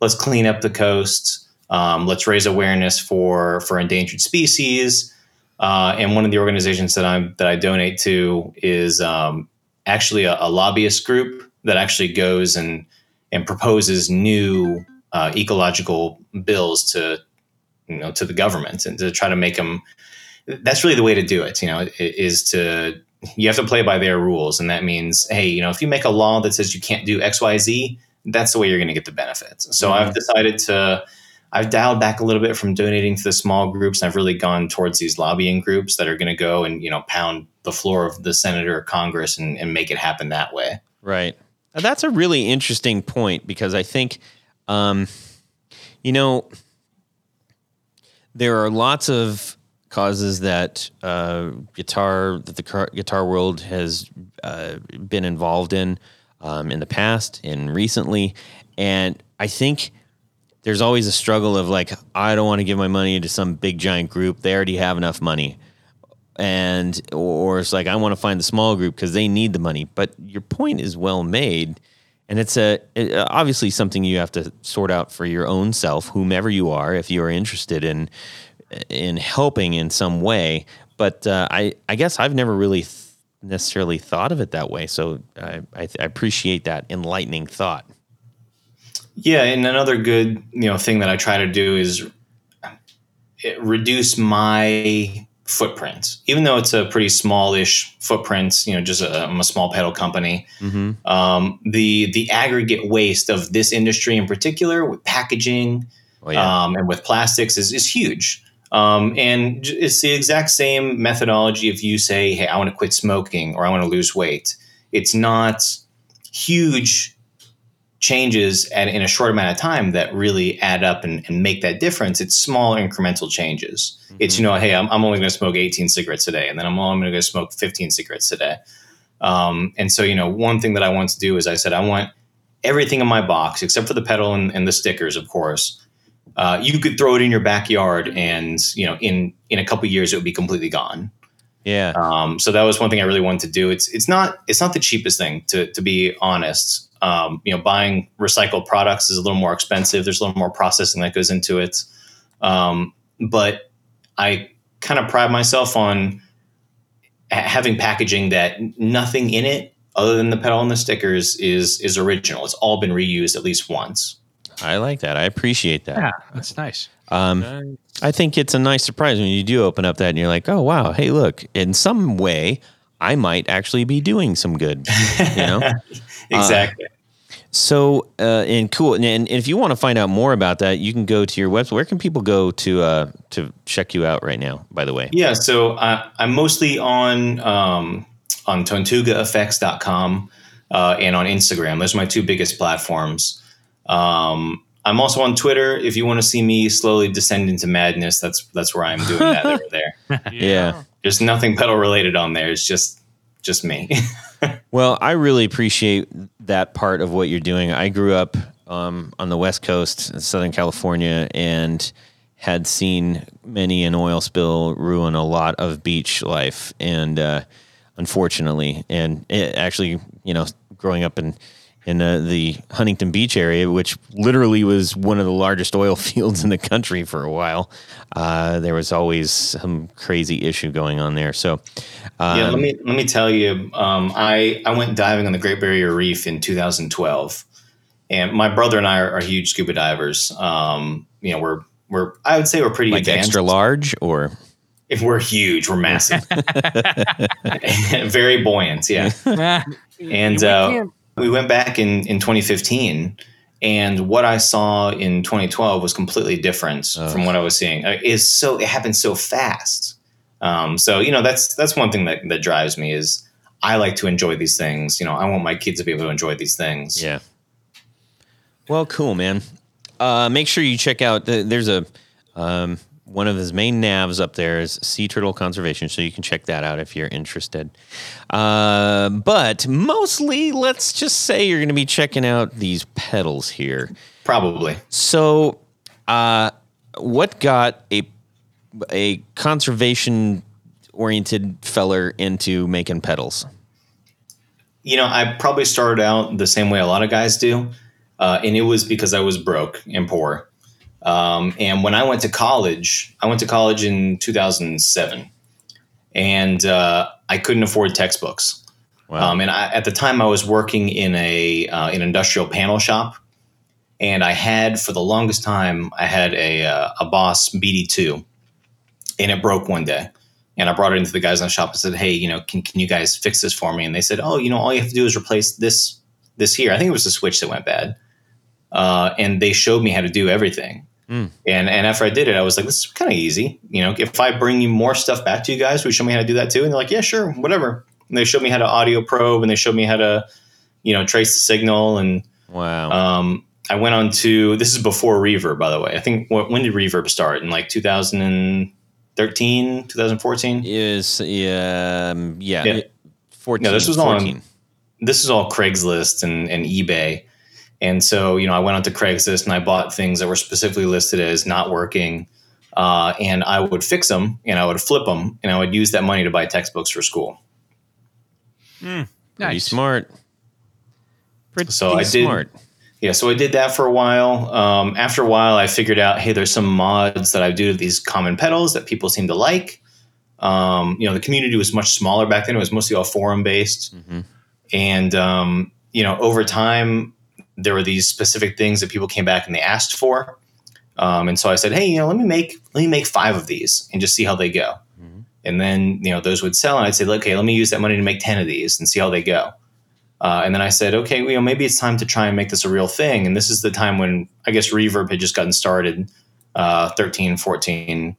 Let's clean up the coast. Um, let's raise awareness for for endangered species. Uh, and one of the organizations that I'm that I donate to is um, actually a, a lobbyist group that actually goes and and proposes new uh, ecological bills to you know to the government and to try to make them that's really the way to do it you know is to you have to play by their rules. And that means hey you know if you make a law that says you can't do xyz that's the way you're going to get the benefits. So mm-hmm. i've decided to i've dialed back a little bit from donating to the small groups and i've really gone towards these lobbying groups that are going to go and you know pound the floor of the senator or congress and, and make it happen that way. Right that's a really interesting point because I think, um, you know, there are lots of causes that uh, guitar that the car, guitar world has uh, been involved in um, in the past and recently, and I think there's always a struggle of like I don't want to give my money to some big giant group; they already have enough money and or it's like I want to find the small group because they need the money. But your point is well made, and it's a it, obviously something you have to sort out for your own self, whomever you are, if you are interested in in helping in some way. But uh, I I guess I've never really th- necessarily thought of it that way. So I, I, I appreciate that enlightening thought. Yeah, and another good you know thing that I try to do is reduce my footprint, even though it's a pretty smallish footprint. You know, just a, I'm a small pedal company. Mm-hmm. Um, the the aggregate waste of this industry in particular, with packaging oh, yeah. um, and with plastics, is is huge. Um, and it's the exact same methodology if you say, "Hey, I want to quit smoking" or "I want to lose weight." It's not huge changes at, in a short amount of time that really add up and, and make that difference. It's small incremental changes. Mm-hmm. It's, you know, hey, I'm, I'm only going to smoke 18 cigarettes a day, and then I'm only going to smoke 15 cigarettes a day. Um, and so, you know, one thing that I want to do is I said, I want everything in my box, except for the pedal and, and the stickers, of course. Uh, you could throw it in your backyard and, you know, in, in a couple years, it would be completely gone. Yeah. Um, so that was one thing I really wanted to do. It's it's not it's not the cheapest thing to to be honest. Um, you know, buying recycled products is a little more expensive. There's a little more processing that goes into it. Um, but I kind of pride myself on having packaging that nothing in it other than the pedal and the stickers is is original. It's all been reused at least once. I like that. I appreciate that. Yeah, that's nice. Um, I think it's a nice surprise when you do open up that and you're like, oh wow, hey, look, in some way, I might actually be doing some good. You know, exactly. so uh, and cool. And, and if you want to find out more about that, you can go to your website. Where can people go to uh, to check you out right now? By the way, Yeah, so I, I'm mostly on um, on TonetugaEffects.com uh, and on Instagram. Those are my two biggest platforms. Um, I'm also on Twitter. If you want to see me slowly descend into madness, that's that's where I'm doing that over there. yeah. There's nothing pedal related on there. It's just just me. Well, I really appreciate that part of what you're doing. I grew up um, on the West Coast, in Southern California, and had seen many an oil spill ruin a lot of beach life, and uh, unfortunately, and it actually, you know, growing up in in uh, the Huntington Beach area, which literally was one of the largest oil fields in the country for a while, uh, there was always some crazy issue going on there. So, um, yeah, let me let me tell you. Um, I I went diving on the Great Barrier Reef in 2012, and my brother and I are, are huge scuba divers. Um, you know, we're we're I would say we're pretty like advanced. extra large, or If we're huge, we're massive, very buoyant. Yeah, and We uh, can't- we went back in in 2015. And what I saw in 2012 was completely different Ugh. from what I was seeing. Uh, Is so it happened so fast. Um, so you know that's that's one thing that that drives me is I like to enjoy these things. You know, I want my kids to be able to enjoy these things. Yeah. Well, cool, man. Uh, make sure you check out. The, there's a um, one of his main navs up there is Sea Turtle Conservation, so you can check that out if you're interested. Uh, but mostly, let's just say you're going to be checking out these pedals here. Probably. So, uh, what got a a conservation oriented feller into making pedals? You know, I probably started out the same way a lot of guys do, uh, and it was because I was broke and poor. Um, and when I went to college, I went to college in 2007, and uh, I couldn't afford textbooks. Wow. Um, and I, at the time, I was working in a uh, an industrial panel shop, and I had for the longest time I had a uh, a Boss BD2, and it broke one day. And I brought it into the guys in the shop and said, "Hey, you know, can, can you guys fix this for me?" And they said, "Oh, you know, all you have to do is replace this this here. I think it was the switch that went bad." Uh, and they showed me how to do everything. Mm. And and after I did it, I was like, "This is kind of easy. You know, if I bring you more stuff back to you guys, will you show me how to do that too?" And they're like, "Yeah, sure, whatever." And they showed me how to audio probe, and they showed me how to, you know, trace the signal. And wow. um, I went on to this is before Reverb, by the way. I think wh- when did Reverb start? In like 2013, 2014. is yeah, um, yeah, Yeah. 14, No, this was 14. on- This is all Craigslist and, and eBay. And so, you know, I went onto Craigslist and I bought things that were specifically listed as not working. Uh, and I would fix them and I would flip them and I would use that money to buy textbooks for school. Pretty Nice. smart. Pretty So I did- smart. Yeah, so I did that for a while. Um, after a while, I figured out, hey, there's some mods that I do to these common pedals that people seem to like. Um, you know, the community was much smaller back then; it was mostly all forum based. Mhm. And um, you know, over time, there were these specific things that people came back and they asked for. Um, and so I said, hey, you know, let me make let me make five of these and just see how they go. Mhm. And then you know those would sell, and I'd say, okay, let me use that money to make ten of these and see how they go. Uh, and then I said, okay, you know, maybe it's time to try and make this a real thing. And this is the time when I guess Reverb had just gotten started, uh, 13, 14.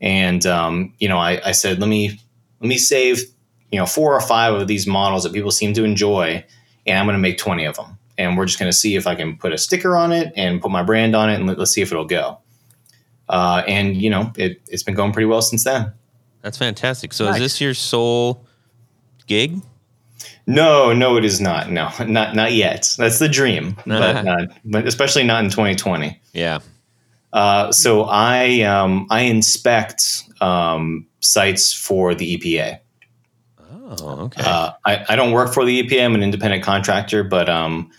And, um, you know, I, I said, let me, let me save, you know, four or five of these models that people seem to enjoy. And I'm going to make 20 of them. And we're just going to see if I can put a sticker on it and put my brand on it. And let, us see if it'll go. Uh, and, you know, it, it's been going pretty well since then. That's fantastic. So Nice. is this your sole gig? No, no, it is not. No, not not yet. That's the dream, but not, but especially not in 2020. Yeah. Uh, so I um, I inspect um, sites for the EPA. Oh, okay. Uh, I, I don't work for the EPA. I'm an independent contractor, but um,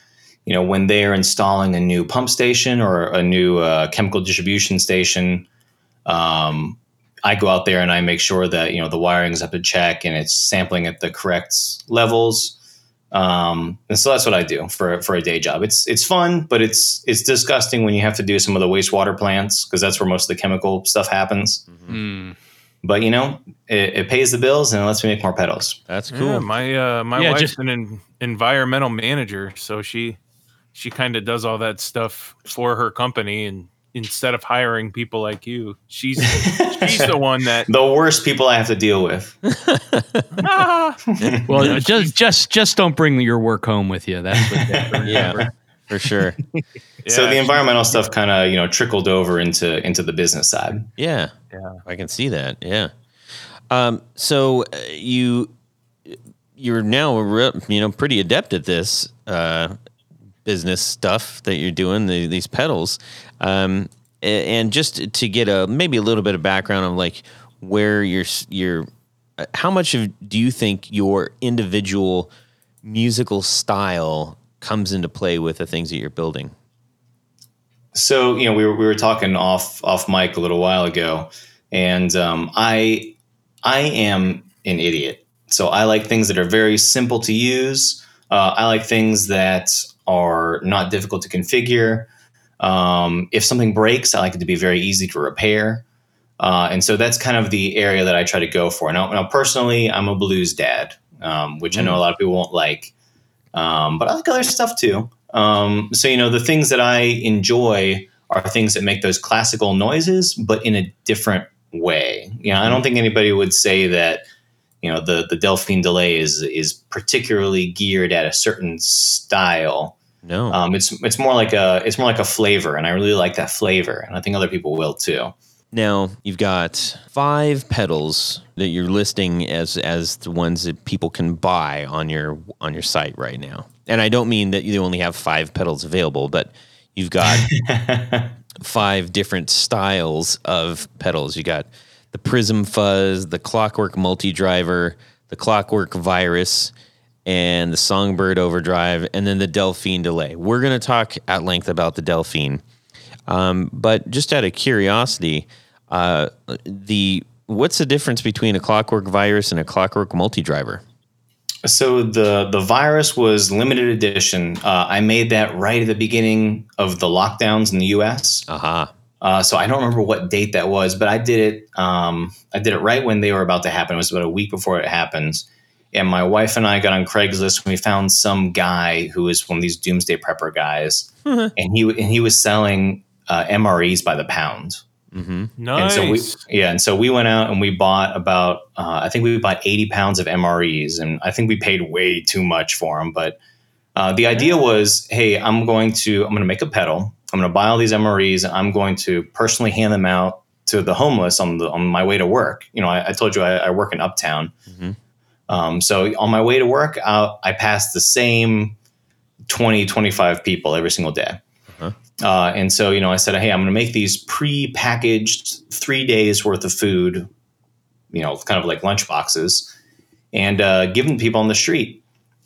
you know when they are installing a new pump station or a new uh, chemical distribution station, um, I go out there and I make sure that you know the wiring is up to check and it's sampling at the correct levels. Um, and so that's what I do for for a day job. It's it's fun, but it's it's disgusting when you have to do some of the wastewater plants because that's where most of the chemical stuff happens. Mm. But you know, it, it pays the bills and it lets me make more pedals. That's Yeah, cool. my uh, my Yeah, wife's just- an en- environmental manager, so she she kind of does all that stuff for her company, and instead of hiring people like you, she's she's the one that The worst people I have to deal with. ah, Well, just just just don't bring your work home with you. That's what. you have to remember. yeah, for sure. so the environmental stuff kind of you know trickled over into into the business side. Yeah, Yeah. I can see that. Yeah. Um, so uh, you you're now re- you know pretty adept at this uh, business stuff that you're doing the, these pedals, um, and just to get a maybe a little bit of background of like where you're you're uh, how much of do you think your individual musical style comes into play with the things that you're building? So you know, we were we were talking off off mic a little while ago, and um, I I am an idiot. So I like things that are very simple to use. Uh, I like things that are not difficult to configure. Um, if something breaks, I like it to be very easy to repair. Uh, and so that's kind of the area that I try to go for. Now, now personally, I'm a blues dad, um, which I know a lot of people won't like, um, but I like other stuff too. Um, so you know, the things that I enjoy are things that make those classical noises, but in a different way. You know, I don't think anybody would say that you know the the Delphine delay is is particularly geared at a certain style. No. Um, it's it's more like a it's more like a flavor, and I really like that flavor, and I think other people will too. Now you've got five pedals that you're listing as as the ones that people can buy on your on your site right now. And I don't mean that you only have five pedals available, but you've got five different styles of pedals. You got the Prism Fuzz, the Clockwork Multi Driver, the Clockwork Virus, and the Songbird Overdrive, and then the Delphine Delay. We're going to talk at length about the Delphine. Um, but just out of curiosity, uh, the what's the difference between a Clockwork Virus and a Clockwork Multi Driver? So the the virus was limited edition. Uh, I made that right at the beginning of the lockdowns in the U.S. Aha. Uh, so I don't remember what date that was, but I did it. Um, I did it right when they were about to happen. It was about a week before it happens. And my wife and I got on Craigslist and we found some guy who was one of these doomsday prepper guys, and he and he was selling uh, MREs by the pound. Mm-hmm. nice. And so we, yeah, and so we went out and we bought about, uh, I think we bought 80 pounds of MREs, and I think we paid way too much for them. But uh, the idea was, hey, I'm going to, I'm going to make a pedal. I'm going to buy all these MREs, and I'm going to personally hand them out to the homeless on the on my way to work. You know, I, I told you I, I work in Uptown, Mhm. um, so on my way to work, I, I passed the same 20, 25 people every single day. Uh, and so, you know, I said, hey, I'm going to make these pre-packaged three days worth of food, you know, kind of like lunch boxes, and uh, give them to people on the street.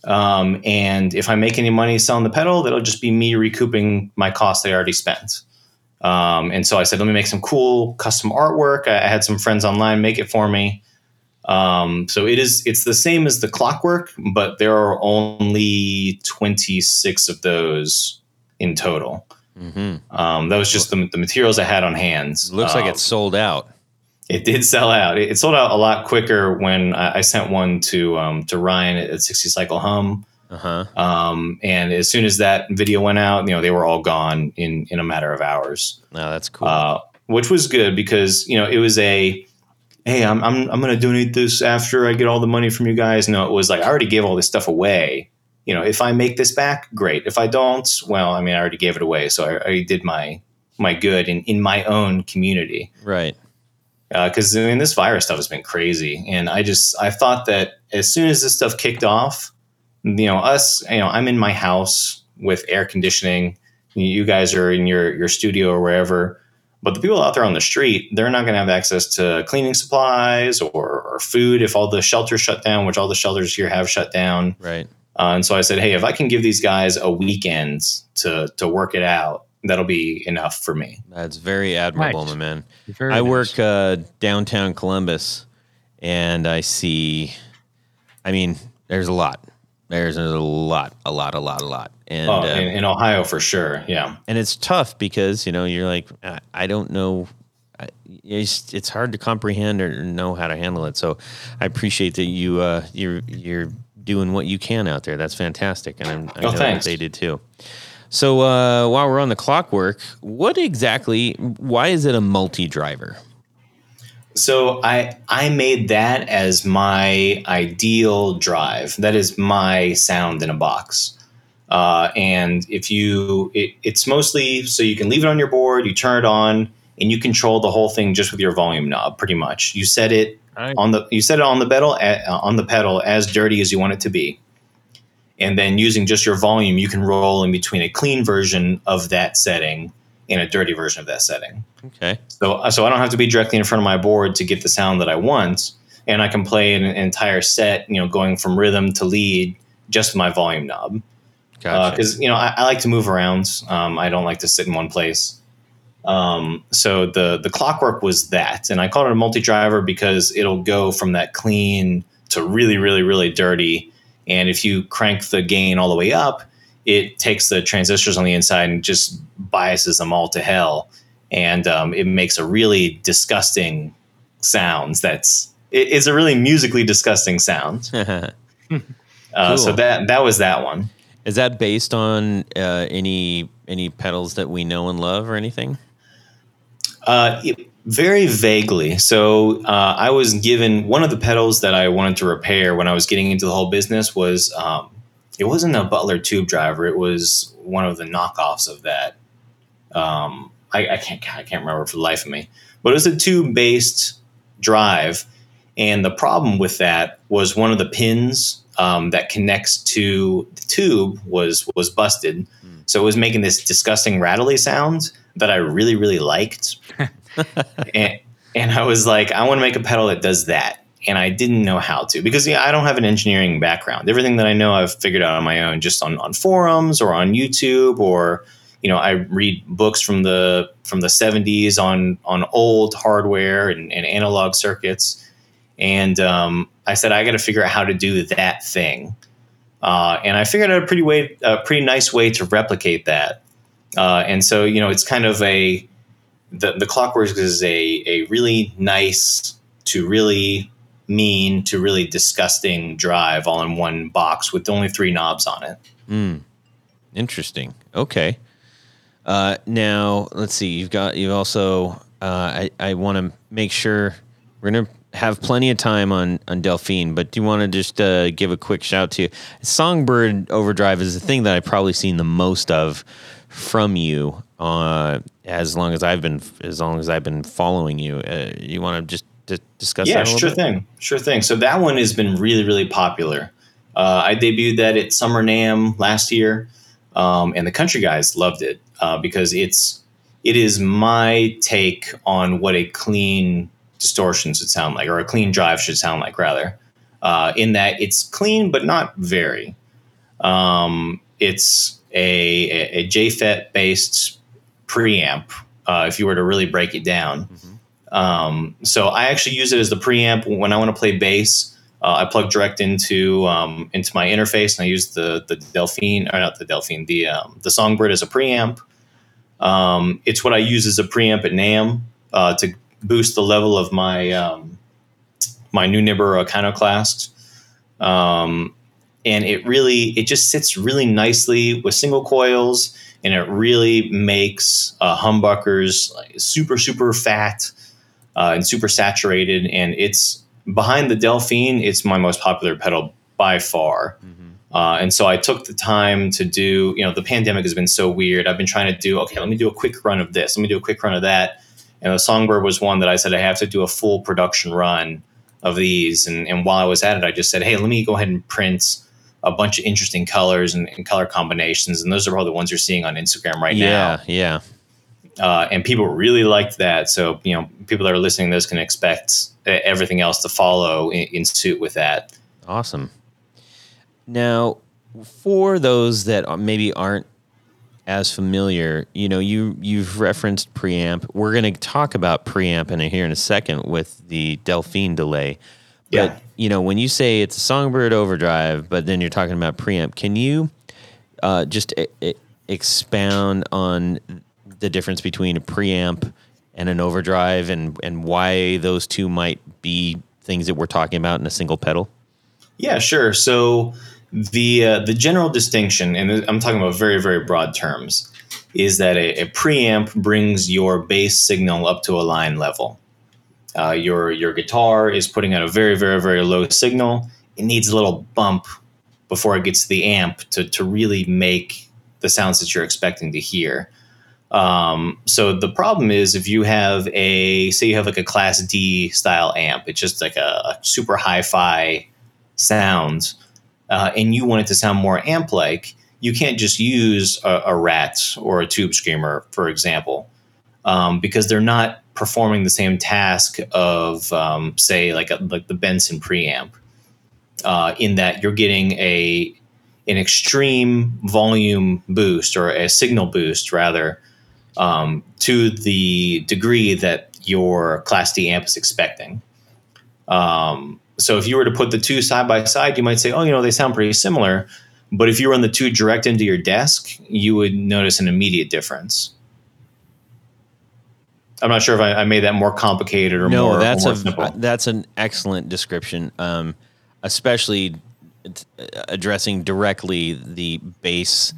Um, and if I make any money selling the pedal, that'll just be me recouping my costs I already spent. Um, and so I said, let me make some cool custom artwork. I, I had some friends online make it for me. Um, so it is it's the same as the clockwork, but there are only 26 of those in total. Mm-hmm. Um, that was just the, the materials I had on hand. Looks like Um, it's sold out. It did sell out. It, it sold out a lot quicker when I, I sent one to um, to Ryan at 60 Cycle Hum. Uh huh. Um, and as soon as that video went out, you know, they were all gone in in a matter of hours, No, that's cool. uh, which was good because you know it was a hey, I'm I'm I'm going to donate this after I get all the money from you guys. No, it was like I already gave all this stuff away. You know, if I make this back, great. If I don't, well, I mean, I already gave it away, so I already did my my good in in my own community right. Because I mean this virus stuff has been crazy, and I just I thought that as soon as this stuff kicked off, you know, us, you know, I'm in my house with air conditioning. You guys are in your your studio or wherever, but the people out there on the street, they're not going to have access to cleaning supplies or, or food if all the shelters shut down, which all the shelters here have shut down. Right. Uh, and so I said, hey, if I can give these guys a weekend to to work it out, that'll be enough for me. That's very admirable, Nice. my man. Very I nice. work uh, downtown Columbus, and I see. I mean, there's a lot. There's a lot, a lot, a lot, a lot, and Oh, uh, in, in Ohio for sure. Yeah. and it's tough because you know you're like I, I don't know. I- It's, it's hard to comprehend or know how to handle it. So I appreciate that you uh, you're you're doing what you can out there. That's fantastic, and I'm, I Oh, know thanks. they did too. So uh, while we're on the clockwork, what exactly? Why is it a multi-driver? So I I made that as my ideal drive. That is my sound in a box. Uh, and if you, it, it's mostly so you can leave it on your board, you turn it on, and you control the whole thing just with your volume knob. Pretty much, you set it Nice. on the you set it on the pedal uh, on the pedal as dirty as you want it to be, and then using just your volume, you can roll in between a clean version of that setting and a dirty version of that setting. Okay, So, so I don't have to be directly in front of my board to get the sound that I want, and I can play an, entire set, you know, going from rhythm to lead just my volume knob. gotcha. Because you know, I, I like to move around. Um, I don't like to sit in one place. Um, so the the clockwork was that, and I called it a multi driver because it'll go from that clean to really, really, really dirty. And if you crank the gain all the way up, it takes the transistors on the inside and just biases them all to hell, and um, it makes a really disgusting sounds. That's it, it's a really musically disgusting sound. Uh, So that that was that one. is that based on uh, any any pedals that we know and love or anything? Uh, it- very vaguely. So uh, I was given one of the pedals that I wanted to repair when I was getting into the whole business was um, it wasn't a Butler tube driver. It was one of the knockoffs of that. Um, I, I can't I can't remember for the life of me, but it was a tube based drive, and the problem with that was one of the pins um, that connects to the tube was was busted. So it was making this disgusting rattly sound that I really really liked and, and I was like, I want to make a pedal that does that. And I didn't know how to because yeah, I don't have an engineering background. Everything that I know, I've figured out on my own, just on, on forums or on YouTube, or you know, I read books from the from the '70s on on old hardware and, and analog circuits. And um, I said, I got to figure out how to do that thing. Uh, and I figured out a pretty way, a pretty nice way to replicate that. Uh, and so, you know, it's kind of a the, the clockwork is a, a really nice to really mean to really disgusting drive all in one box with only three knobs on it. Hmm. Interesting. Okay. Uh, now let's see. You've got. you've also. Uh, I I want to make sure we're gonna have plenty of time on on Delphine, but do you want to just uh, give a quick shout to Songbird Overdrive is the thing that I've probably seen the most of from you. Uh, as long as I've been as long as I've been following you, uh, you want to just d- discuss yeah, sure bit? thing. Sure thing. So that one has been really, really popular. Uh, I debuted that at Summer NAMM last year, um, and the country guys loved it uh, because it's it is my take on what a clean distortion should sound like, or a clean drive should sound like, rather. Uh, in that it's clean but not very. Um, it's a, a, a JFET based preamp. Uh, if you were to really break it down. Um, so I actually use it as the preamp when I want to play bass. Uh, I plug direct into um, into my interface, and I use the the Delphine or not the Delphine, the um, the Songbird as a preamp. Um, it's what I use as a preamp at NAMM uh, to boost the level of my um, my new Nibber iconoclast. Um, and it really it just sits really nicely with single coils, and it really makes uh, humbuckers like, super super fat uh, and super saturated. And it's behind the Delphine, it's my most popular pedal by far. Uh, and so I took the time to do, you know, the pandemic has been so weird. I've been trying to do, okay, let me do a quick run of this. Let me do a quick run of that. And the Songbird was one that I said I have to do a full production run of these. And, and while I was at it, I just said, hey, let me go ahead and print a bunch of interesting colors and, and color combinations. And those are probably the ones you're seeing on Instagram right now Yeah, yeah. uh, and people really liked that. So you know, people that are listening to this can expect uh, everything else to follow in, in suit with that. Awesome. Now, for those that maybe aren't as familiar, you know, you you've referenced preamp. We're going to talk about preamp in here in a second with the Delphine delay. But Yeah. you know, when you say it's a Songbird overdrive, but then you're talking about preamp, can you uh, just e- e- expound on the difference between a preamp and an overdrive, and and why those two might be things that we're talking about in a single pedal? Yeah, sure. So the uh, the general distinction, and I'm talking about very very broad terms, is that a, a preamp brings your bass signal up to a line level. Uh, your your guitar is putting out a very very very low signal. It needs a little bump before it gets to the amp to to really make the sounds that you're expecting to hear. Um, so the problem is if you have a say you have like a class D style amp, it's just like a, a super hi-fi sound, uh, and you want it to sound more amp-like, you can't just use a, a rat or a tube screamer, for example, um, because they're not performing the same task of um, say like a, like the Benson preamp. Uh, in that you're getting a an extreme volume boost or a signal boost rather um, to the degree that your Class D amp is expecting. Um, so if you were to put the two side by side, you might say, oh, you know, they sound pretty similar. But if you run the two direct into your desk, you would notice an immediate difference. I'm not sure if I, I made that more complicated or no, more. that's or a simple. that's an excellent description, um, especially addressing directly the bass.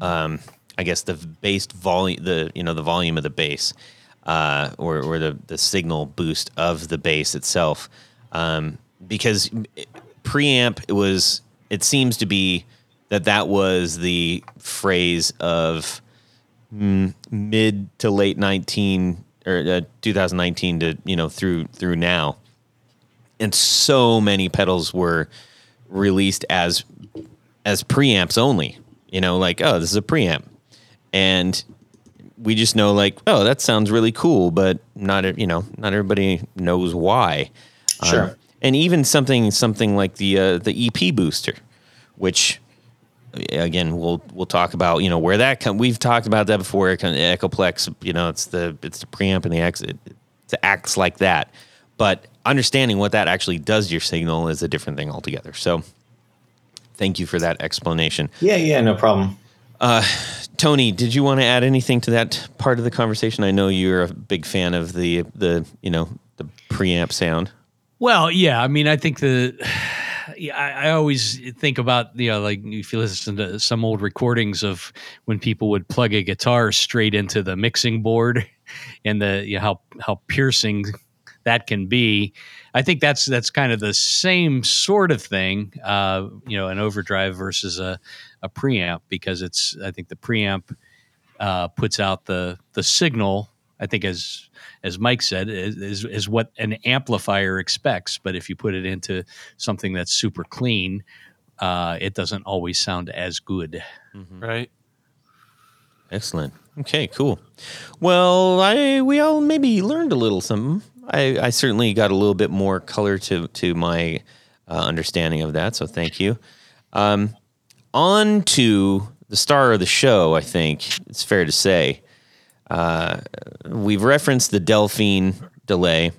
Um, I guess the bass volume, the you know the volume of the bass, uh, or or the the signal boost of the bass itself, um, because preamp it was it seems to be that that was the phrase of mm, mid to late 19 or uh, 2019 to you know through through now. And so many pedals were released as as preamps only you know like oh this is a preamp. And we just know like oh that sounds really cool but not you know not everybody knows why. Um, Sure. and even something something like the uh, the EP booster which again we'll we'll talk about you know where that come we've talked about that before it kind echoplex you know it's the it's the preamp and the exit it, it acts like that. But understanding what that actually does to your signal is a different thing altogether. So thank you for that explanation. Yeah, yeah, no problem. Uh, tony did you want to add anything to that part of the conversation? I know you're a big fan of the the you know the preamp sound. Well, yeah, I mean, I think the I, I always think about you know, like if you listen to some old recordings of when people would plug a guitar straight into the mixing board, and the you know, how how piercing that can be. I think that's that's kind of the same sort of thing, uh, you know, an overdrive versus a, a preamp because it's I think the preamp uh, puts out the the signal. I think as as Mike said, is, is is what an amplifier expects. But if you put it into something that's super clean, uh, it doesn't always sound as good. Right. Excellent. Okay, cool. Well, I we all maybe learned a little something. I, I certainly got a little bit more color to to my uh, understanding of that. So thank you. Um, on to the star of the show. I think it's fair to say. Uh, we've referenced the Delphine delay.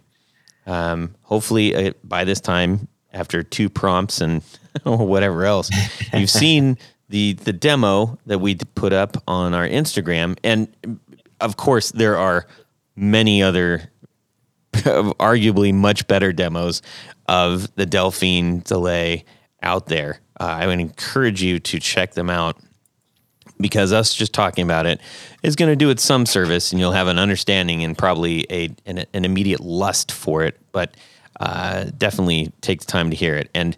Um, hopefully, uh, by this time, after two prompts and whatever else, you've seen the the demo that we put up on our Instagram, and of course, there are many other, arguably much better demos of the Delphine delay out there. Uh, I would encourage you to check them out because us just talking about it is going to do it some service and you'll have an understanding and probably a an, an immediate lust for it but uh, definitely take the time to hear it. And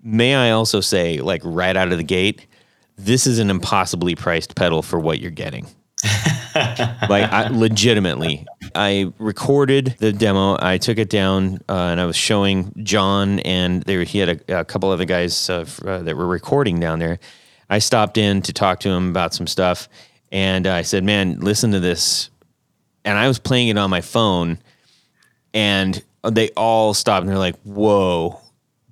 may i also say like right out of the gate this is an impossibly priced pedal for what you're getting. Like I, legitimately i recorded the demo i took it down uh, and i was showing john and there he had a, a couple other guys uh, uh, that were recording down there i stopped in to talk to him about some stuff and i said man listen to this and i was playing it on my phone and they all stopped and they're like whoa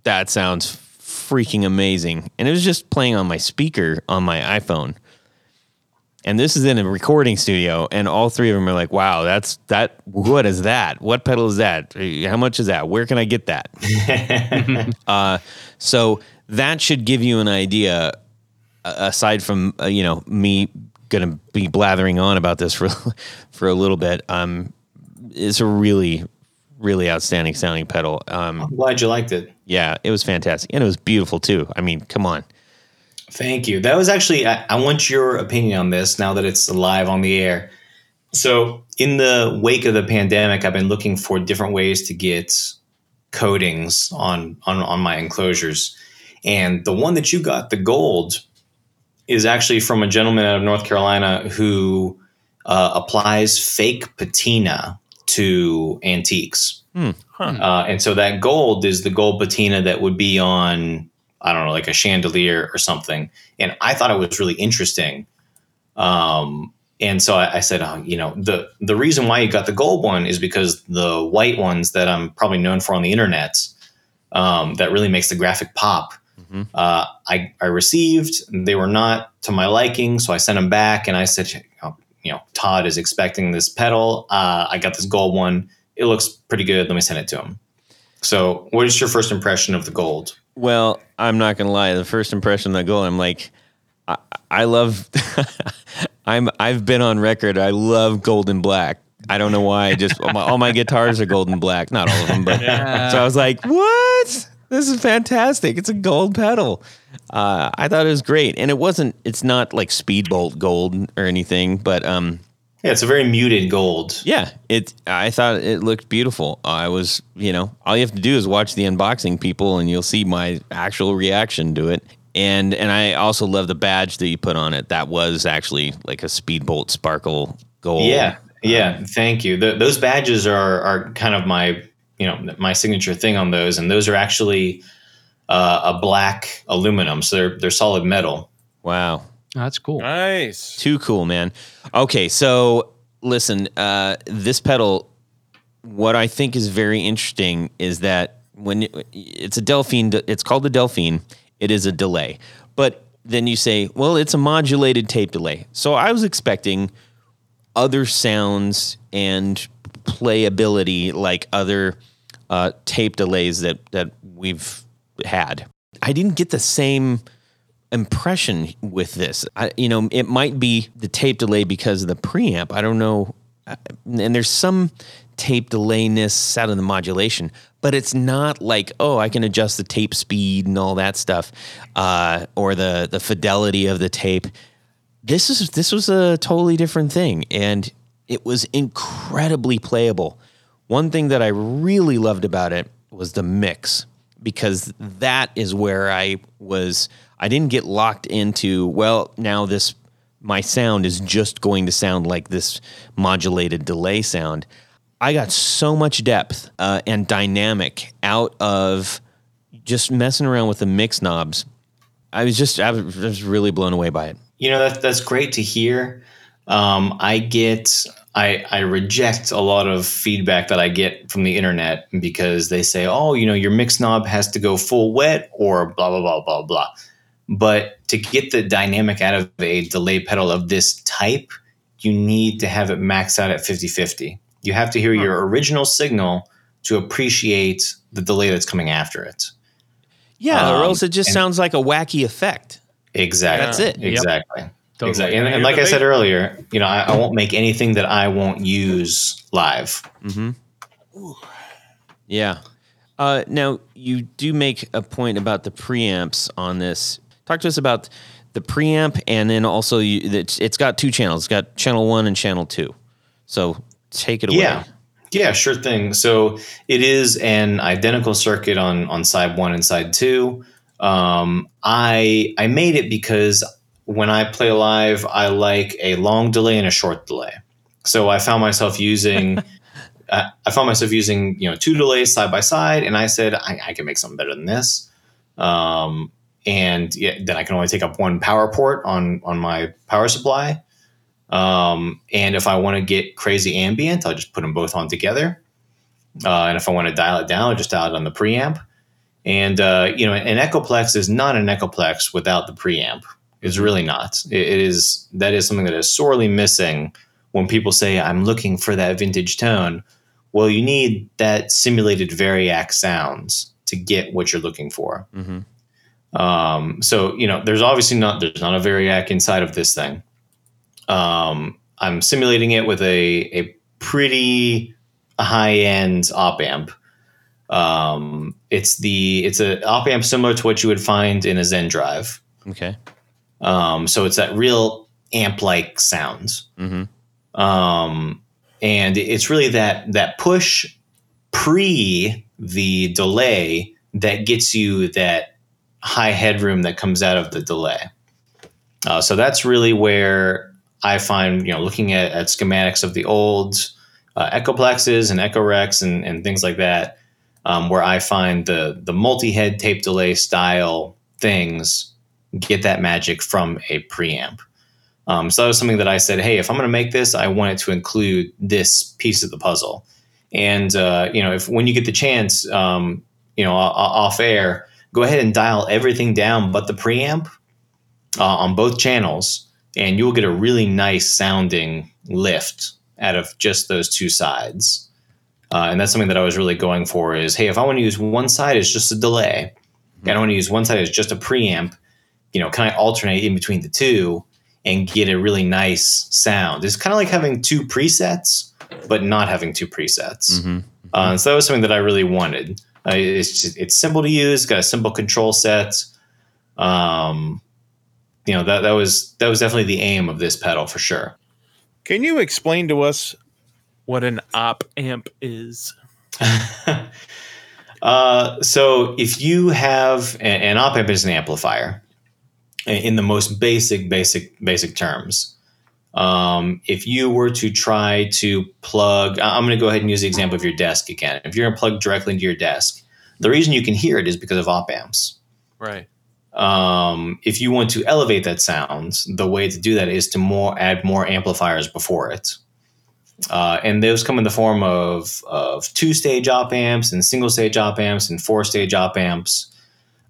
that sounds freaking amazing and it was just playing on my speaker on my iphone And this is in a recording studio, and all three of them are like, "Wow, that's that. What is that? What pedal is that? How much is that? Where can I get that?" uh, so that should give you an idea. Aside from uh, you know me gonna be blathering on about this for for a little bit, um, it's a really really outstanding sounding pedal. Um, I'm glad you liked it. yeah, it was fantastic, and it was beautiful too. I mean, come on. Thank you. That was actually, I, I want your opinion on this now that it's live on the air. So, in the wake of the pandemic, I've been looking for different ways to get coatings on, on, on my enclosures. And the one that you got, the gold, is actually from a gentleman out of North Carolina who uh, applies fake patina to antiques. Hmm. Uh, and so that gold is the gold patina that would be on, I don't know, like a chandelier or something. And I thought it was really interesting. Um, and so I, I said, oh, you know, the the reason why you got the gold one is because the white ones that I'm probably known for on the internet, um, that really makes the graphic pop. Mhm. Uh, I I received. They were not to my liking, so I sent them back, and I said, oh, you know, Todd is expecting this pedal. Uh, I got this gold one. It looks pretty good. Let me send it to him. So, what is your first impression of the gold? Well, I'm not gonna lie. The first impression of the gold, I'm like, I, I love. I'm I've been on record. I love gold and black. I don't know why. I just all my, all my guitars are gold and black. Not all of them, but so I was like, what? This is fantastic. It's a gold pedal. Uh, I thought it was great, and it wasn't. It's not like Speedbolt gold or anything, but um, Yeah, it's a very muted gold. yeah, it. I thought it looked beautiful. I was, you know, all you have to do is watch the unboxing, people, and you'll see my actual reaction to it. And and I also love the badge that you put on it. That was actually like a Speedbolt Sparkle gold. Yeah, yeah. thank you. Th those badges are are kind of my you know my signature thing on those, and those are actually uh, a black aluminum, so they're they're solid metal. Wow. That's cool. Nice. Too cool, man. Okay, so listen, uh, this pedal, what I think is very interesting is that when it- it's a Delphine, it's called the Delphine, it is a delay. But then you say, well, it's a modulated tape delay. So I was expecting other sounds and playability like other uh, tape delays that, that we've had. I didn't get the same impression with this. I, you know, it might be the tape delay because of the preamp. I don't know. Uh, And there's some tape delayness out of the modulation, but it's not like oh, I can adjust the tape speed and all that stuff, uh, or the the fidelity of the tape. This is this was a totally different thing, and it was incredibly playable. One thing that I really loved about it was the mix because that is where I was I didn't get locked into well now this my sound is just going to sound like this modulated delay sound. I got so much depth uh, and dynamic out of just messing around with the mix knobs. I was just I was really blown away by it. You know that that's great to hear. Um, I get I I reject a lot of feedback that I get from the internet because they say, oh, you know, your mix knob has to go full wet or blah blah blah blah blah. But to get the dynamic out of a delay pedal of this type, you need to have it maxed out at 50-50. You have to hear your original signal to appreciate the delay that's coming after it. Yeah, or Um, else it just sounds like a wacky effect. Exactly. That's it. Yep. Exactly. Totally. Exactly. And, and like I said earlier, you know, I, I won't make anything that I won't use live. Mm-hmm. Yeah. Uh, now you do make a point about the preamps on this. Talk to us about the preamp, and then also you, it's, it's got two channels. It's got channel one and channel two. So take it away. Yeah. Yeah, sure thing. So it is an identical circuit on on side one and side two. Um, I I made it because when I play live, I like a long delay and a short delay. So I found myself using I I found myself using you know two delays side by side, and I said I, I can make something better than this. Um, and yeah, then I can only take up one power port on on my power supply. Um, and if I want to get crazy ambient, I'll just put them both on together. Uh, and if I want to dial it down, I'll just dial it on the preamp. And uh, you know, an Echoplex is not an Echoplex without the preamp. It's really not. It, it is that is something that is sorely missing when people say I'm looking for that vintage tone. Well, you need that simulated variac sounds to get what you're looking for. Mhm. Um, so you know, there's obviously not there's not a variac inside of this thing. Um, I'm simulating it with a a pretty high end op amp. Um, it's the it's a op amp similar to what you would find in a Zendrive. Okay. Um, so it's that real amp like sounds. Mm-hmm. Um, and it's really that that push pre the delay that gets you that high headroom that comes out of the delay. Uh, so that's really where I find, you know, looking at, at schematics of the old uh, Echoplexes and Echorecs and, and things like that, um, where I find the the multi head tape delay style things get that magic from a preamp. Um, so that was something that I said, hey, if I'm going to make this, I want it to include this piece of the puzzle. And uh, you know, if when you get the chance, um, you know, off air, go ahead and dial everything down but the preamp uh, on both channels, and you'll get a really nice sounding lift out of just those two sides. Uh, and that's something that I was really going for. Is hey, if I want to use one side as just a delay, and I want to use one side as just a preamp, you know, can I alternate in between the two and get a really nice sound? It's kind of like having two presets, but not having two presets. Mm-hmm. Uh, so that was something that I really wanted. Uh, it's just, it's simple to use, got a simple control set. Um, you know that that was that was definitely the aim of this pedal for sure. Can you explain to us what an op amp is? uh, so if you have a- an op amp is an amplifier in the most basic basic basic terms. Um, if you were to try to plug, I'm going to go ahead and use the example of your desk again. If you're going to plug directly into your desk, the reason you can hear it is because of op amps. Right. um, if you want to elevate that sound, the way to do that is to more add more amplifiers before it. Uh, and those come in the form of, of two stage op amps and single stage op amps and four stage op amps.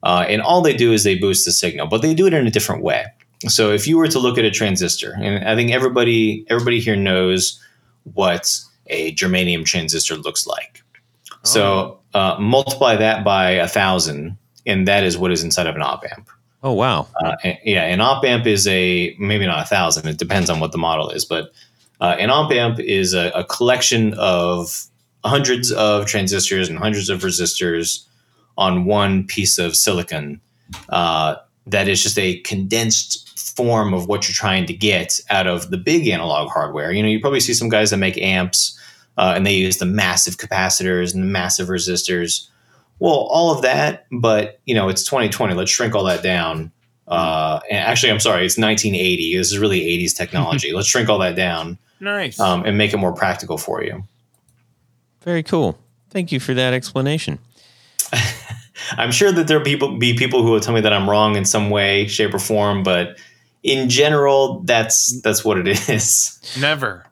Uh, and all they do is they boost the signal, but they do it in a different way. So if you were to look at a transistor, and I think everybody everybody here knows what a germanium transistor looks like. So uh, multiply that by a thousand, and that is what is inside of an op amp. Oh wow. Uh, yeah, an op amp is a maybe not a thousand. It depends on what the model is, but uh, an op amp is a, a collection of hundreds of transistors and hundreds of resistors on one piece of silicon. Uh, that is just a condensed form of what you're trying to get out of the big analog hardware. You know, you probably see some guys that make amps uh, and they use the massive capacitors and the massive resistors. Well, all of that, but you know, it's 2020. Let's shrink all that down. Uh, and actually, I'm sorry, it's 1980. This is really 80s technology. Let's shrink all that down Nice. um, and make it more practical for you. Very cool. Thank you for that explanation. I'm sure that there'll people be people who will tell me that I'm wrong in some way, shape, or form, but in general, that's that's what it is. Never.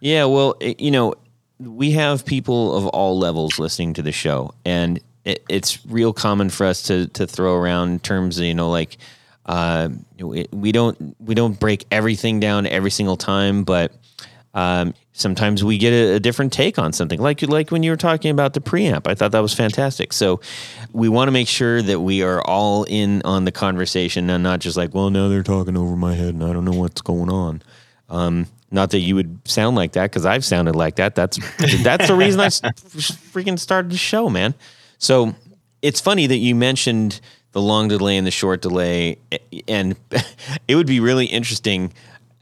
Yeah, well, it, you know, we have people of all levels listening to the show, and it, it's real common for us to to throw around terms. You know, like uh, we, we don't we don't break everything down every single time, but um, sometimes we get a, a different take on something. Like like when you were talking about the preamp, I thought that was fantastic. So we want to make sure that we are all in on the conversation and not just like, well, now they're talking over my head and I don't know what's going on. Um, not that you would sound like that because I've sounded like that. That's that's the reason i freaking started the show, man. So it's funny that you mentioned the long delay and the short delay, and it would be really interesting.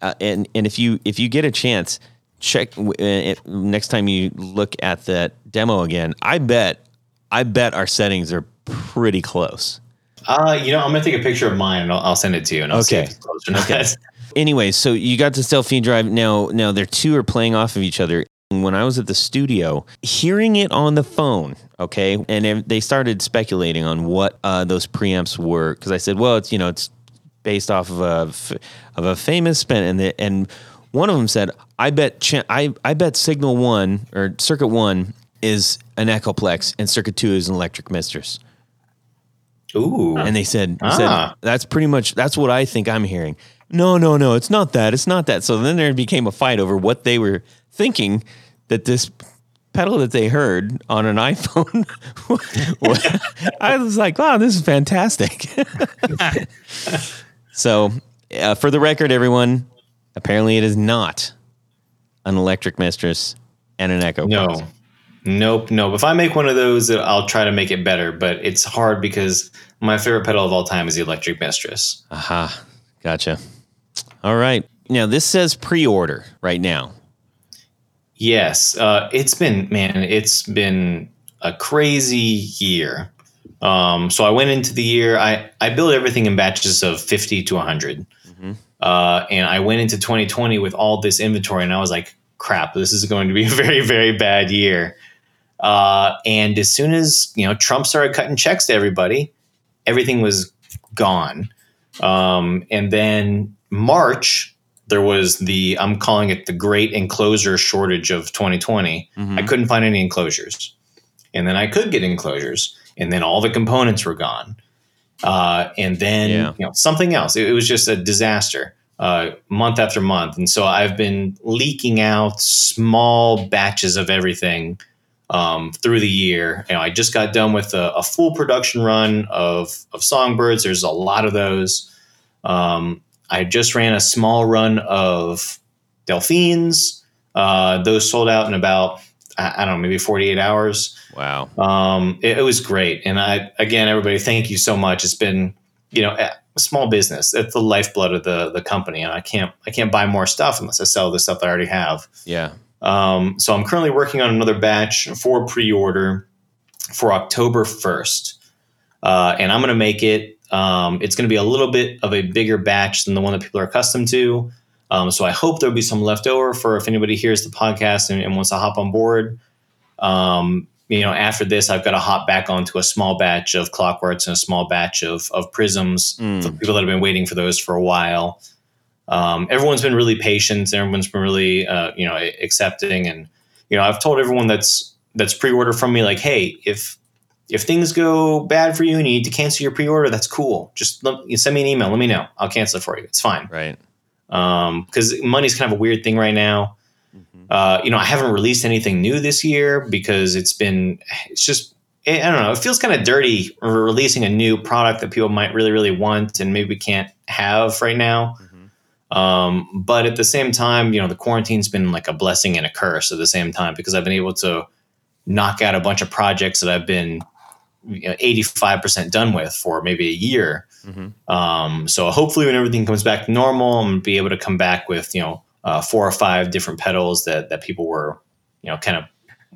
Uh, and and if you if you get a chance, check uh, it, next time you look at that demo again. I bet I bet our settings are pretty close. Uh, you know, I'm gonna take a picture of mine and I'll, I'll send it to you, and I'll see Okay. if it's close or not. Okay. Anyway, so you got the Stealth Fiend Drive. Now, now their two are playing off of each other. When I was at the studio, hearing it on the phone, okay, and they started speculating on what uh, those preamps were, because I said, well, it's you know, it's based off of a of a famous spin, and the, and one of them said, I bet cha- I I bet Signal One or Circuit One is an Echoplex, and Circuit Two is an Electric Mistress. Ooh. And they said, Ah. said that's pretty much that's what I think I'm hearing. No, no, no, it's not that. It's not that. So then there became a fight over what they were thinking that this pedal that they heard on an iPhone. I was like, wow, this is fantastic. so, uh, for the record, everyone, apparently it is not an electric mistress and an echo. no. Nope, nope. If I make one of those, I'll try to make it better, but it's hard because my favorite pedal of all time is the Electric Mistress. Aha, gotcha. All right. Now this says pre-order right now. Yes, uh, it's been man, it's been a crazy year. Um, so I went into the year. I I built everything in batches of fifty to 100 uh, and I went into 2020 with all this inventory, and I was like, "Crap, this is going to be a very very bad year." Uh, and as soon as you know Trump started cutting checks to everybody, everything was gone. Um, and then March, there was the I'm calling it the great enclosure shortage of 2020. I couldn't find any enclosures, and then I could get enclosures, and then all the components were gone. Uh, and then Yeah. you know something else. It, it was just a disaster, uh, month after month. And so I've been leaking out small batches of everything um, through the year. You know, I just got done with a, a full production run of of songbirds. There's a lot of those. Um, I just ran a small run of delphines. Uh, those sold out in about I, I don't know, maybe 48 hours. Wow. Um, it, it was great. And I, again, everybody, thank you so much. It's been, you know, a small business. It's the lifeblood of the, the company. And I can't, I can't buy more stuff unless I sell the stuff that I already have. Yeah. Um, so I'm currently working on another batch for pre-order for October 1st. Uh, and I'm going to make it, um, it's going to be a little bit of a bigger batch than the one that people are accustomed to. Um, so I hope there'll be some left over for if anybody hears the podcast and, and wants to hop on board. Um, you know, after this, I've got to hop back onto a small batch of clockworks and a small batch of, of prisms Mm. for people that have been waiting for those for a while. Um, everyone's been really patient. Everyone's been really, uh, you know, accepting. And, you know, I've told everyone that's, that's pre-order from me, like, Hey, if, if things go bad for you and you need to cancel your pre-order, that's cool. Just let, you send me an email. Let me know. I'll cancel it for you. It's fine Right. Because money's kind of a weird thing right now. Uh, you know, I haven't released anything new this year because it's been, it's just, I don't know, it feels kind of dirty releasing a new product that people might really, really want and maybe can't have right now. Um, but at the same time, you know, the quarantine's been like a blessing and a curse at the same time because I've been able to knock out a bunch of projects that I've been you know, 85% done with for maybe a year. Um, so hopefully, when everything comes back to normal, I'm gonna be able to come back with you know uh, four or five different pedals that that people were you know kind of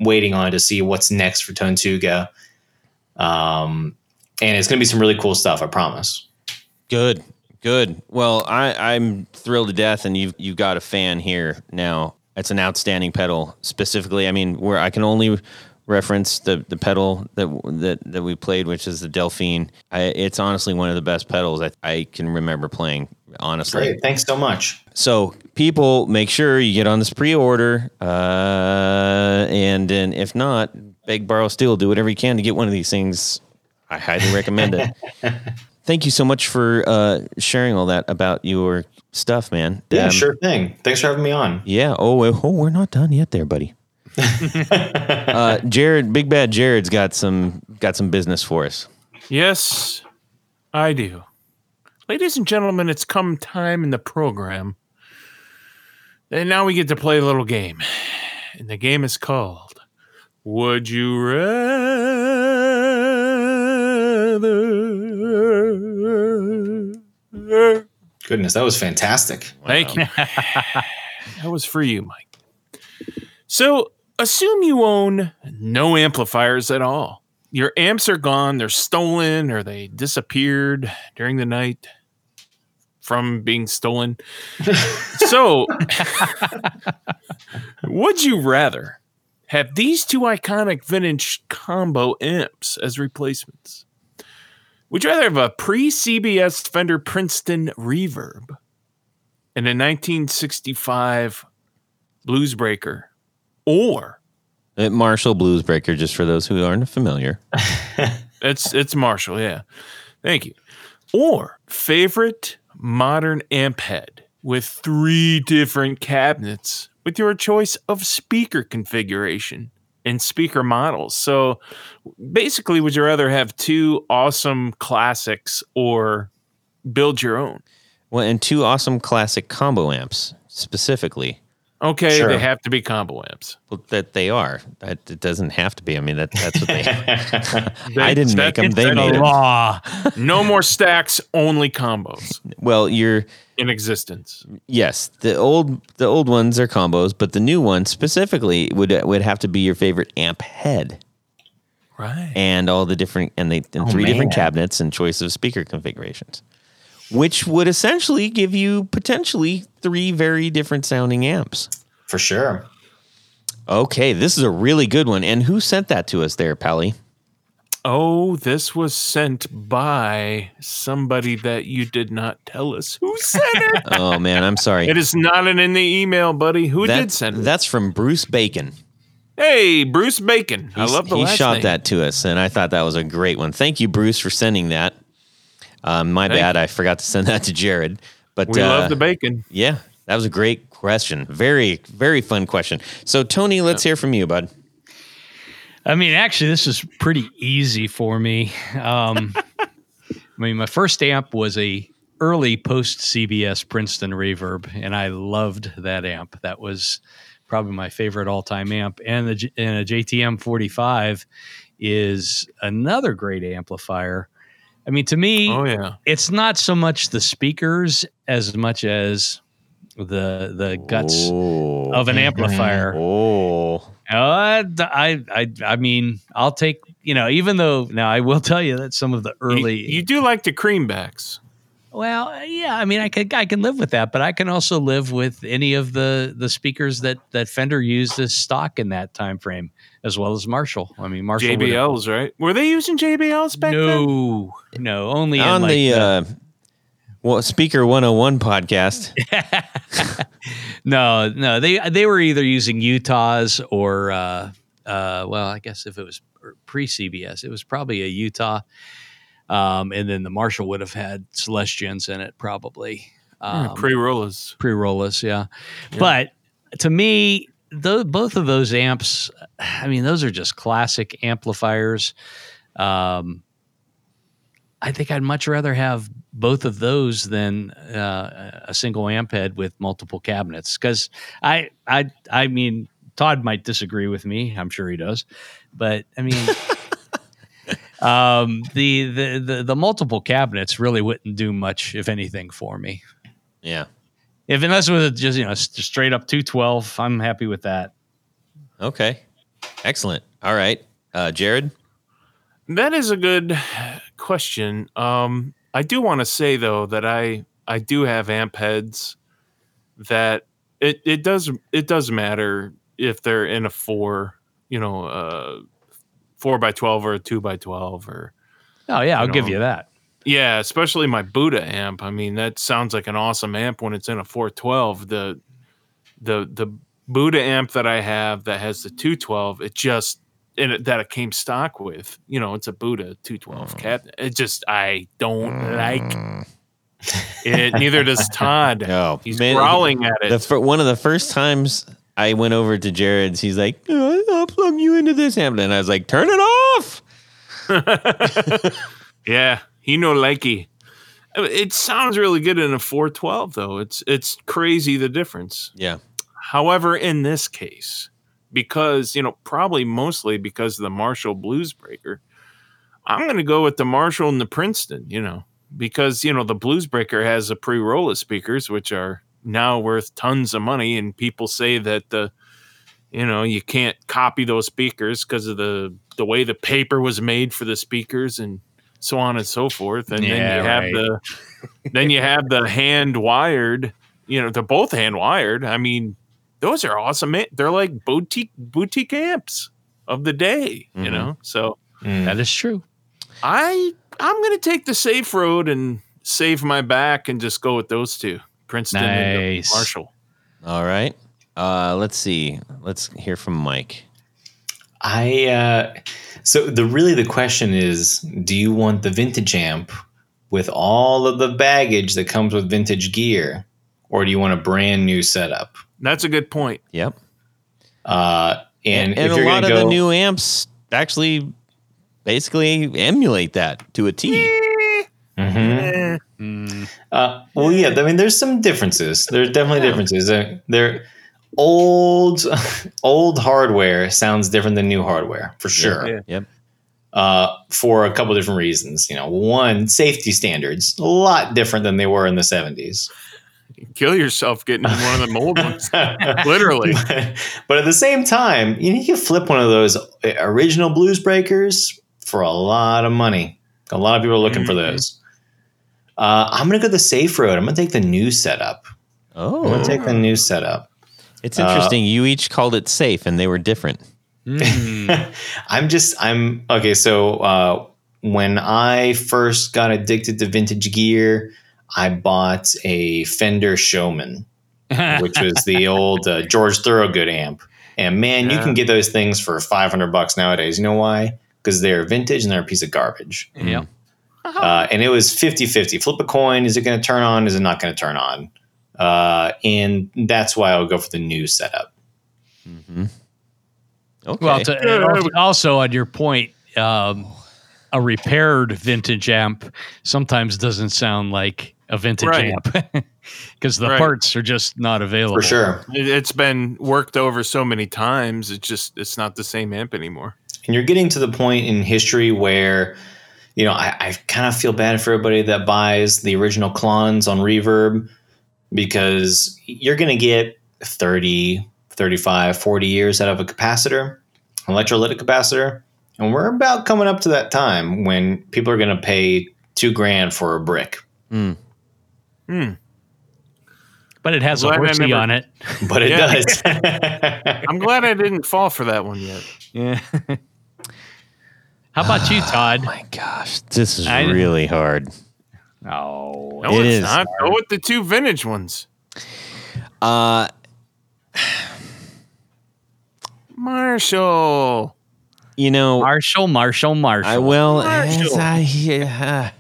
waiting on to see what's next for Tonetuga. Um, and it's gonna be some really cool stuff. I promise. Good. Good. Well, I, I'm thrilled to death, and you've you've got a fan here now. It's an outstanding pedal. Specifically, I mean, where I can only reference the the pedal that that that we played, which is the Delphine. I, it's honestly one of the best pedals I, I can remember playing. Honestly, Great. Thanks so much. So people, make sure you get on this pre-order, uh, and then if not, beg, borrow, steal, do whatever you can to get one of these things. I highly recommend it. Thank you so much for uh, sharing all that about your stuff, man. Yeah, Um, sure thing. Thanks for having me on. Yeah. Oh, oh, we're not done yet, there, buddy. uh, Jared, Big Bad Jared's got some got some business for us. Yes, I do. Ladies and gentlemen, it's come time in the program. And now we get to play a little game. And the game is called Would You Rather? Goodness, that was fantastic. Thank you. that was for you, Mike. So, assume you own no amplifiers at all. Your amps are gone, they're stolen, or they disappeared during the night from being stolen. so, would you rather have these two iconic vintage combo amps as replacements? Would you rather have a pre CBS Fender Princeton reverb and a 1965 Bluesbreaker, or Uh, Marshall Bluesbreaker, just for those who aren't familiar. it's it's Marshall, yeah. Thank you. Or favorite modern amp head with three different cabinets with your choice of speaker configuration and speaker models. So basically, would you rather have two awesome classics or build your own? Well, and two awesome classic combo amps specifically. Okay, Sure. they have to be combo amps. Well, that they are. That it doesn't have to be. I mean, that that's what they. They- I didn't that- make them. They made them. Law. No more stacks, only combos Well, you're in existence. yes. The old the old ones are combos, but the new one specifically would would have to be your favorite amp head Right. and all the different and they and Oh, three different cabinets and choice of speaker configurations, which would essentially give you potentially three very different sounding amps. For sure. Okay, this is a really good one. And who sent that to us there, Pally? Oh, this was sent by somebody that you did not tell us who sent it. Oh man, I'm sorry. it is not in the email, buddy. Who did send it? that's from Bruce Bacon. Hey, Bruce Bacon. I love the he last shot name. that to us, and I thought that was a great one. Thank you, Bruce, for sending that. Um, my Thank bad, I forgot to send that to Jared. But We uh, love the bacon. yeah, that was a great question. Very, very fun question. So, Tony, let's hear from you, bud. I mean, actually, this is pretty easy for me. Um, I mean, my first amp was a early post CBS Princeton Reverb, and I loved that amp. That was probably my favorite all time amp. And the and a JTM 45 is another great amplifier. I mean, to me, Oh yeah. it's not so much the speakers as much as the the guts Oh, of an amplifier. oh, Uh, d- I, I, I mean, I'll take, you know, even though now I will tell you that some of the early, you do like the creambacks. well, yeah, I mean, I could, I can live with that, but I can also live with any of the, the speakers that, that Fender used as stock in that time frame, as well as Marshall. I mean, Marshall. would've- JBLs, right? Were they using JBLs back then? No, no, only on in like the uh, well, Speaker 101 podcast. no, no, they they were either using Utahs or uh, uh, well, I guess if it was pre CBS, it was probably a Utah, um, and then the Marshall would have had Celestions in it probably. Um, Pre rollers. pre rollless, yeah. But to me, both of those amps, I mean, those are just classic amplifiers. Um, I think I'd much rather have both of those than uh, a single amp head with multiple cabinets. Because I, I, I mean, Todd might disagree with me. I'm sure he does, but I mean. um the, the the the multiple cabinets really wouldn't do much if anything for me Yeah. If unless it was just you know just straight up 212, I'm happy with that. Okay. Excellent. All right. Uh, Jared? That is a good question. Um, I do want to say though that I I do have amp heads that it it does it does matter if they're in a four, you know, uh, four by twelve or a two by twelve or Oh yeah, I'll You give you that. Yeah, especially my Buddha amp. I mean, that sounds like an awesome amp when it's in a 412. The the the Buddha amp that I have that has the 212, it just and it, that it came stock with, you know, it's a Buddha 212 mm. cabinet. It just I don't like mm. it. Neither does Todd. No. He's Man, growling at it. The one of the first times I went over to Jared's, he's like, "Oh, "I'll plug you into this amp," and I was like, "Turn it off." Yeah, he no likey. It sounds really good in a 412 though. It's it's crazy the difference. Yeah. However, in this case, because, you know, probably mostly because of the Marshall Blues Breaker, I'm going to go with the Marshall and the Princeton, you know, because, you know, the Blues Breaker has the pre roller speakers, which are now worth tons of money. And people say that the, you know, you can't copy those speakers because of the, the way the paper was made for the speakers and so on and so forth. And Yeah, then you have right. the, then you have the hand wired, you know, they're both hand wired. I mean, those are awesome. man. They're like boutique boutique amps of the day, you Mhm. know. So Mm. That is true. I I'm gonna take the safe road and save my back and just go with those two, Princeton and Marshall. All right. Uh, let's see. Let's hear from Mike. I uh, so the really the question is, do you want the vintage amp with all of the baggage that comes with vintage gear, or do you want a brand new setup? That's a good point. Yep. Uh, and, And, and if a you're lot of go, the new amps actually basically emulate that to a T. Mhm. Eh, Uh, well, yeah. I mean, there's some differences. There's definitely differences. They're, they're old, old hardware sounds different than new hardware for sure. Yeah. Yep. Uh, for a couple different reasons. You know, one, safety standards a lot different than they were in the '70s. kill yourself getting one of the old ones. Literally. but at the same time, you know, you can flip one of those original blues breakers for a lot of money. A lot of people are looking for Mhm. those. Uh, I'm gonna go the safe road. I'm gonna take the new setup. Oh, I'm Oh, gonna take the new setup. It's interesting. you each called it safe, and they were different. Mm. I'm just I'm okay. So uh, when I first got addicted to vintage gear, I bought a Fender Showman, which was the old uh, George Thorogood amp. And man, you can get those things for 500 bucks nowadays. You know why? Because they're vintage and they're a piece of garbage. yep. Uh, and it was 50 50. Flip a coin. Is it going to turn on? Is it not going to turn on? Uh, and that's why I'll go for the new setup. hmm Okay. Well, to, also- also on your point, um, a repaired vintage amp sometimes doesn't sound like a vintage Right. amp because the Right. parts are just not available. For sure. It, it's been worked over so many times. It's just it's not the same amp anymore. and you're getting to the point in history where you know i, I kind of feel bad for everybody that buys the original clones on reverb because you're going to get 30 35 40 years out of a capacitor an electrolytic capacitor and we're about coming up to that time when people are going to pay two grand for a brick Mm. Hmm. But it has a Glad I horsey never- on it. but it Yeah. does I'm glad I didn't fall for that one yet. Yeah. How about you, Todd? Oh my gosh, this is I- really hard. Oh, No, It it's is. not. Go with the two vintage ones. Uh, Marshall. you know, Marshall, Marshall, Marshall. I will. Marshall. As I, yeah,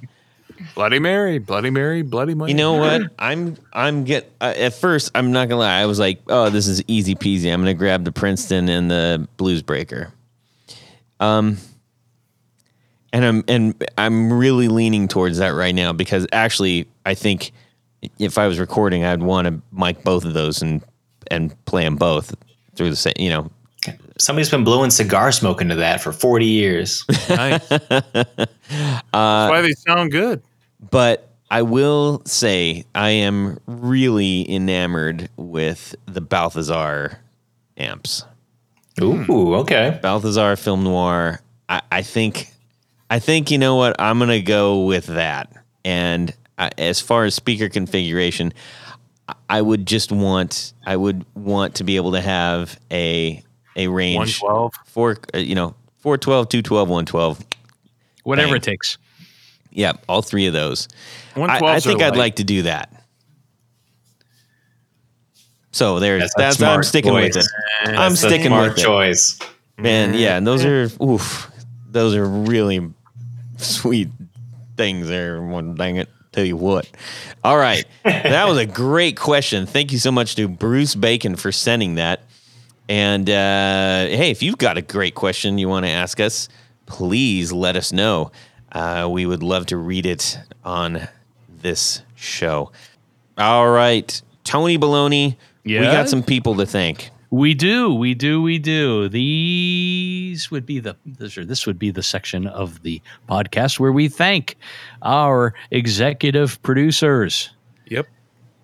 Bloody Mary. Bloody Mary. Bloody Mary. you know what? I'm. I'm get. Uh, at first, I'm not gonna lie. I was like, oh, this is easy peasy. I'm gonna grab the Princeton and the Blues Breaker. Um. And I'm and I'm really leaning towards that right now because actually I think if I was recording I'd want to mic both of those and and play them both through the same you know somebody's been blowing cigar smoke into that for 40 years Nice. Uh, That's why they sound good. But I will say I am really enamored with the Balthazar amps. ooh okay Balthazar Film Noir. I, I think, I think you know what I'm gonna go with that. And I, as far as speaker configuration, I- would just want, I would want to be able to have a a range 112. four, uh, you know, 412, 212, 112. Whatever Bang. it takes. Yeah, all three of those. I, I think I'd light. like to do that. So there's That's that's, a I'm sticking with it. I'm sticking with it. choice Man, yeah, and those are oof. Those are really sweet things there. One dang it. Tell you what. All right. that was a great question. Thank you so much to Bruce Bacon for sending that. And uh, hey, if you've got a great question you want to ask us, please let us know. Uh, we would love to read it on this show. All right. Tony Baloney, we got some people to thank. We do, we do, we do. These would be the this, or this would be the section of the podcast where we thank our executive producers. Yep.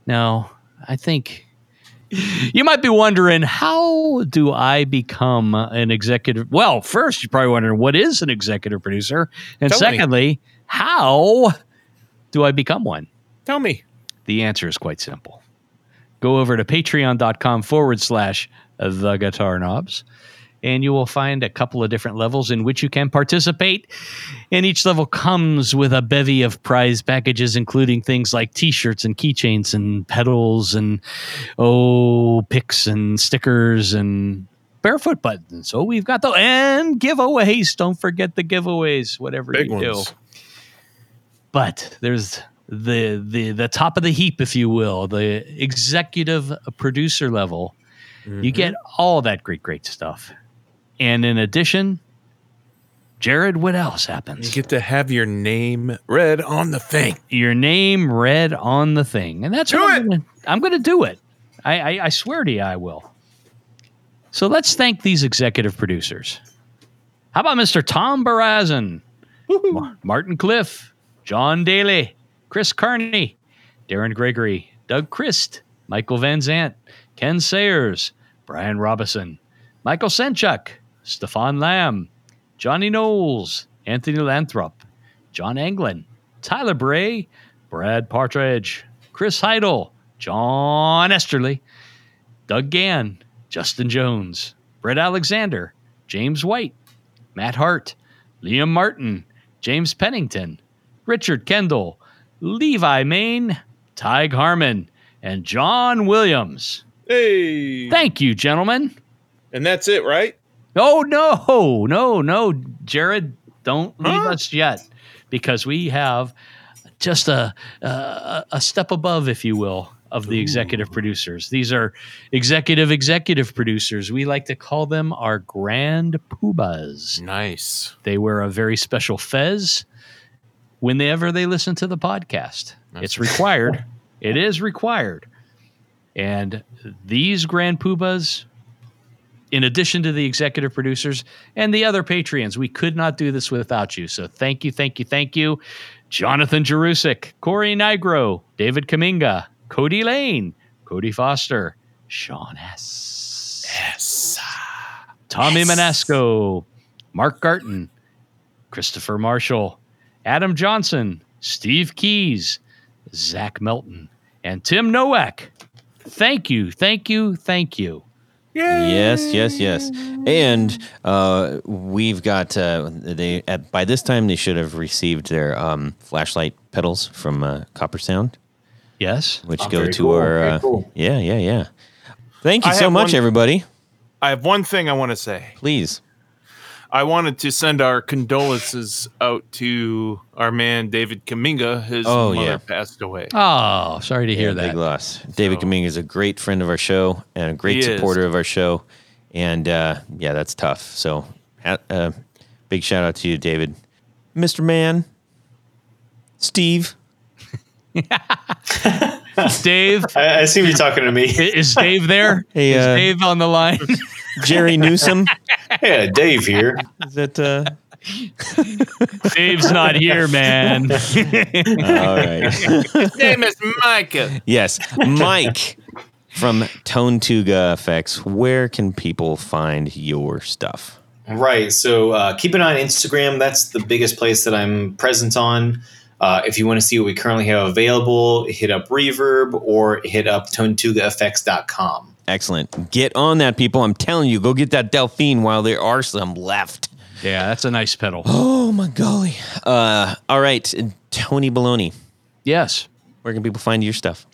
Now, I think you might be wondering how do I become an executive? Well, first, you're probably wondering what is an executive producer, and Tell me. secondly, how do I become one? Tell me. The answer is quite simple. Go over to patreon.com forward slash the guitar knobs, and you will find a couple of different levels in which you can participate. And each level comes with a bevy of prize packages, including things like t shirts and keychains and pedals and, oh, picks and stickers and barefoot buttons. So we've got the, and giveaways. Don't forget the giveaways, whatever Big you do. But there's the the the top of the heap, if you will, the executive producer level. You mm-hmm. get all that great, great stuff. And in addition, Jared, what else happens? You get to have your name read on the thing. your name read on the thing, and that's Do what it! I'm gonna, I'm going to do it. I, I, I swear to you, I will. So let's thank these executive producers. How about Mr. Tom Barazin, Ma- Martin Cliff, John Daly, Chris Carney, Darren Gregory, Doug Christ, Michael Van Zant, Ken Sayers, Brian Robison, Michael Senchuk, Stefan Lamb, Johnny Knowles, Anthony Lathrop, John Anglin, Tyler Bray, Brad Partridge, Chris Heidel, John Esterly, Doug Gann, Justin Jones, Brett Alexander, James White, Matt Hart, Liam Martin, James Pennington, Richard Kendall, Levi Main, Tig Harmon, and John Williams. Hey. Thank you, gentlemen. and that's it, right? Oh no, no, no, Jared, don't leave Huh? us yet, because we have just a, a a step above, if you will, of the executive producers. These are executive executive producers. We like to call them our grand poobahs. Nice. They wear a very special fez whenever they listen to the podcast. it's required. it is required. And these grand poobahs, in addition to the executive producers and the other Patreons, we could not do this without you. So thank you, thank you, thank you. Jonathan Jerusik, Corey Nigro, David Kaminga, Cody Lane, Cody Foster, Sean S. S. Tommy Manesco, Mark Garton, Christopher Marshall, Adam Johnson, Steve Keys, Zach Melton, and Tim Nowak. Thank you, thank you, thank you. Yes, yes, yes. And uh, we've got uh, they at, by this time they should have received their um, flashlight pedals from uh, CopperSound, Yes. which Oh, go to cool, our uh, cool. yeah, yeah, yeah. Thank you I so much, one- everybody. I have one thing I want to say. Please. I wanted to send our condolences out to our man David Kaminga. His Oh, mother yeah. passed away. Oh, sorry to hear Yeah, that. Big loss. David So- Kaminga is a great friend of our show and a great He is. supporter of our show. And uh, yeah, that's tough. So, uh, big shout out to you, David. Mr. Man, Steve. Dave, I, I see you talking to me. is Dave there? Hey, is uh, Dave on the line? Jerry Newsom. yeah, Dave here. Is that uh Dave's not here, man. all right. His name is Micah. yes. Mike from Tonetuga Effects. Where can people find your stuff? Right. So uh, keep an eye on Instagram. That's the biggest place that I'm present on. Uh, if you want to see what we currently have available, hit up Reverb or hit up tonetugaeffects.com. Excellent. Get on that, people. I'm telling you, go get that Delphine while there are some left. yeah, that's a nice pedal. Oh my golly. Uh, all right, Tony Baloney. Yes. Where can people find your stuff?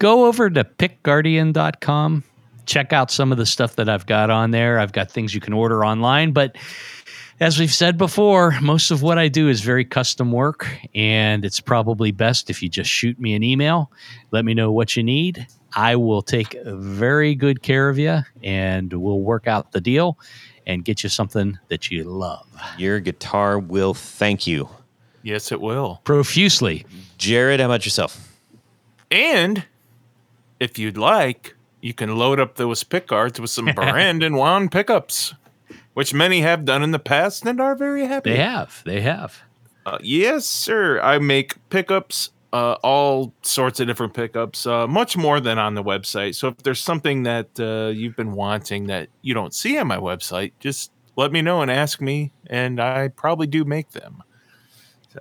go over to pickguardian.com check out some of the stuff that i've got on there i've got things you can order online but as we've said before most of what i do is very custom work and it's probably best if you just shoot me an email let me know what you need i will take very good care of you and we'll work out the deal and get you something that you love Your guitar will thank you. Yes, it will. profusely Jared, how about yourself? And if you'd like, you can load up those pick guards with some Brandonwound pickups, which many have done in the past and are very happy. they have they have Uh, yes, sir. I make pickups, uh, all sorts of different pickups, uh, much more than on the website. So if there's something that uh, you've been wanting that you don't see on my website, just let me know and ask me, and I probably do make them.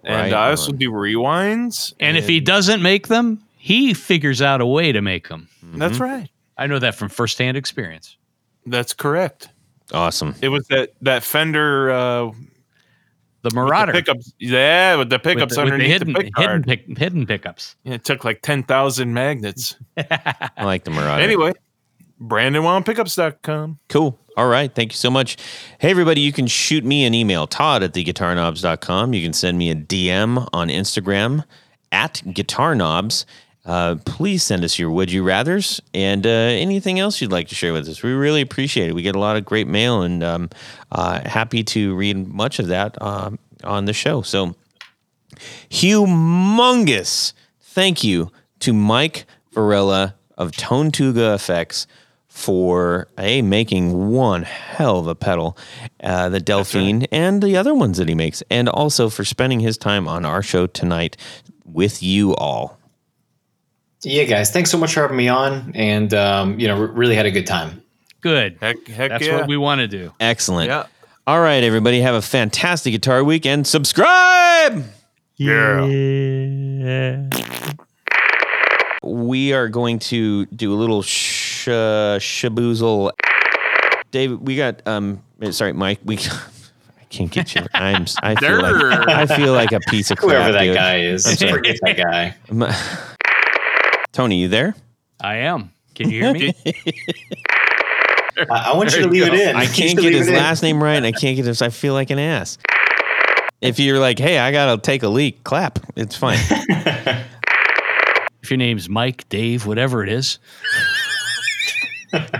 And Right I also on. do rewinds. and if he doesn't make them he figures out a way to make them that's right. I know that from firsthand experience. That's correct. Awesome. It was that that Fender uh, The with the Marauder pickups. Yeah, with the with pickups the, with the underneath hidden the, pick hidden pick, hidden pickups. Yeah, it took like ten thousand magnets. I like the Marauder. anyway, BrandonwoundPickups.com. Cool. All right. Thank you so much. Hey, everybody, you can shoot me an email, Todd at theguitarknobs.com. You can send me a DM on Instagram at guitarknobs. Uh, please send us your would you rathers and uh, anything else you'd like to share with us. We really appreciate it. We get a lot of great mail and um, uh, happy to read much of that um, on the show. So, humongous thank you to Mike Varela of Tonetuga Effects for a making one hell of a pedal, uh, the Delphine, and the other ones that he makes, and also for spending his time on our show tonight with you all. Yeah, guys, thanks so much for having me on, and um, you know, r- really had a good time. Good. Heck, heck That's yeah. what we want to do. Excellent. yeah. All right, everybody, have a fantastic guitar week and subscribe. Yeah. We are going to do a little sh- uh, shaboozle. David, we got um. Sorry, Mike. We. I can't get you. I'm. I feel like I feel like a piece of crap. Whoever that dude. guy is, I'm sorry. forget that guy. Tony, you there? I am. Can you hear me? I, I want you to There leave you it in. I can't get his it in. last name right, and I can't get his. I feel like an ass. If you're like, hey, I gotta take a leak, clap. It's fine. if your name's Mike, Dave, whatever it is,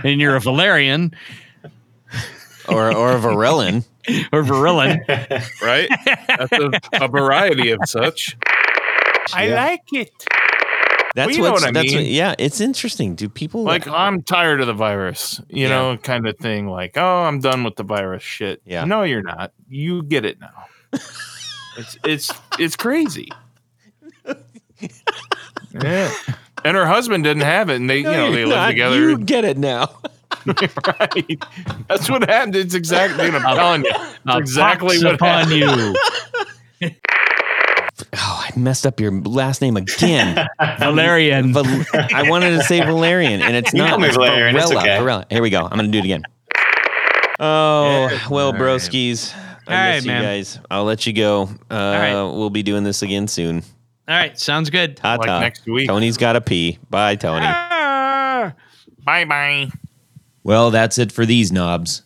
and you're a Valerian or or a Varellin. or Virilin, Right? That's a, a variety of such. I Yeah. like it. That's Well, you know what's- what I that's mean. What, yeah, it's interesting. Do people Like, I'm tired of the virus, you Yeah. know, kind of thing. Like, oh, I'm done with the virus shit. Yeah. No, you're not. You get it now. it's it's it's crazy. yeah. And her husband didn't have it, and they, you know, they live together. You get it now. right. That's what happened. It's exactly. I'm telling you. It's exactly pox what upon happened. you, Oh, I messed up your last name again. Valerian. Val- I wanted to say Valerian, and it's You not. call me It's Valerian, it's okay. Varela. Here we go. I'm going to do it again. Oh, well, All right. broskies. I All miss right, you man. guys. I'll let you go. Uh, right. We'll be doing this again soon. All right, sounds good. Ta Like next week. Tony's got to pee. Bye, Tony. Bye bye. Well, that's it for these knobs.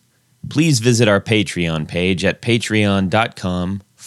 Please visit our Patreon page at patreon.com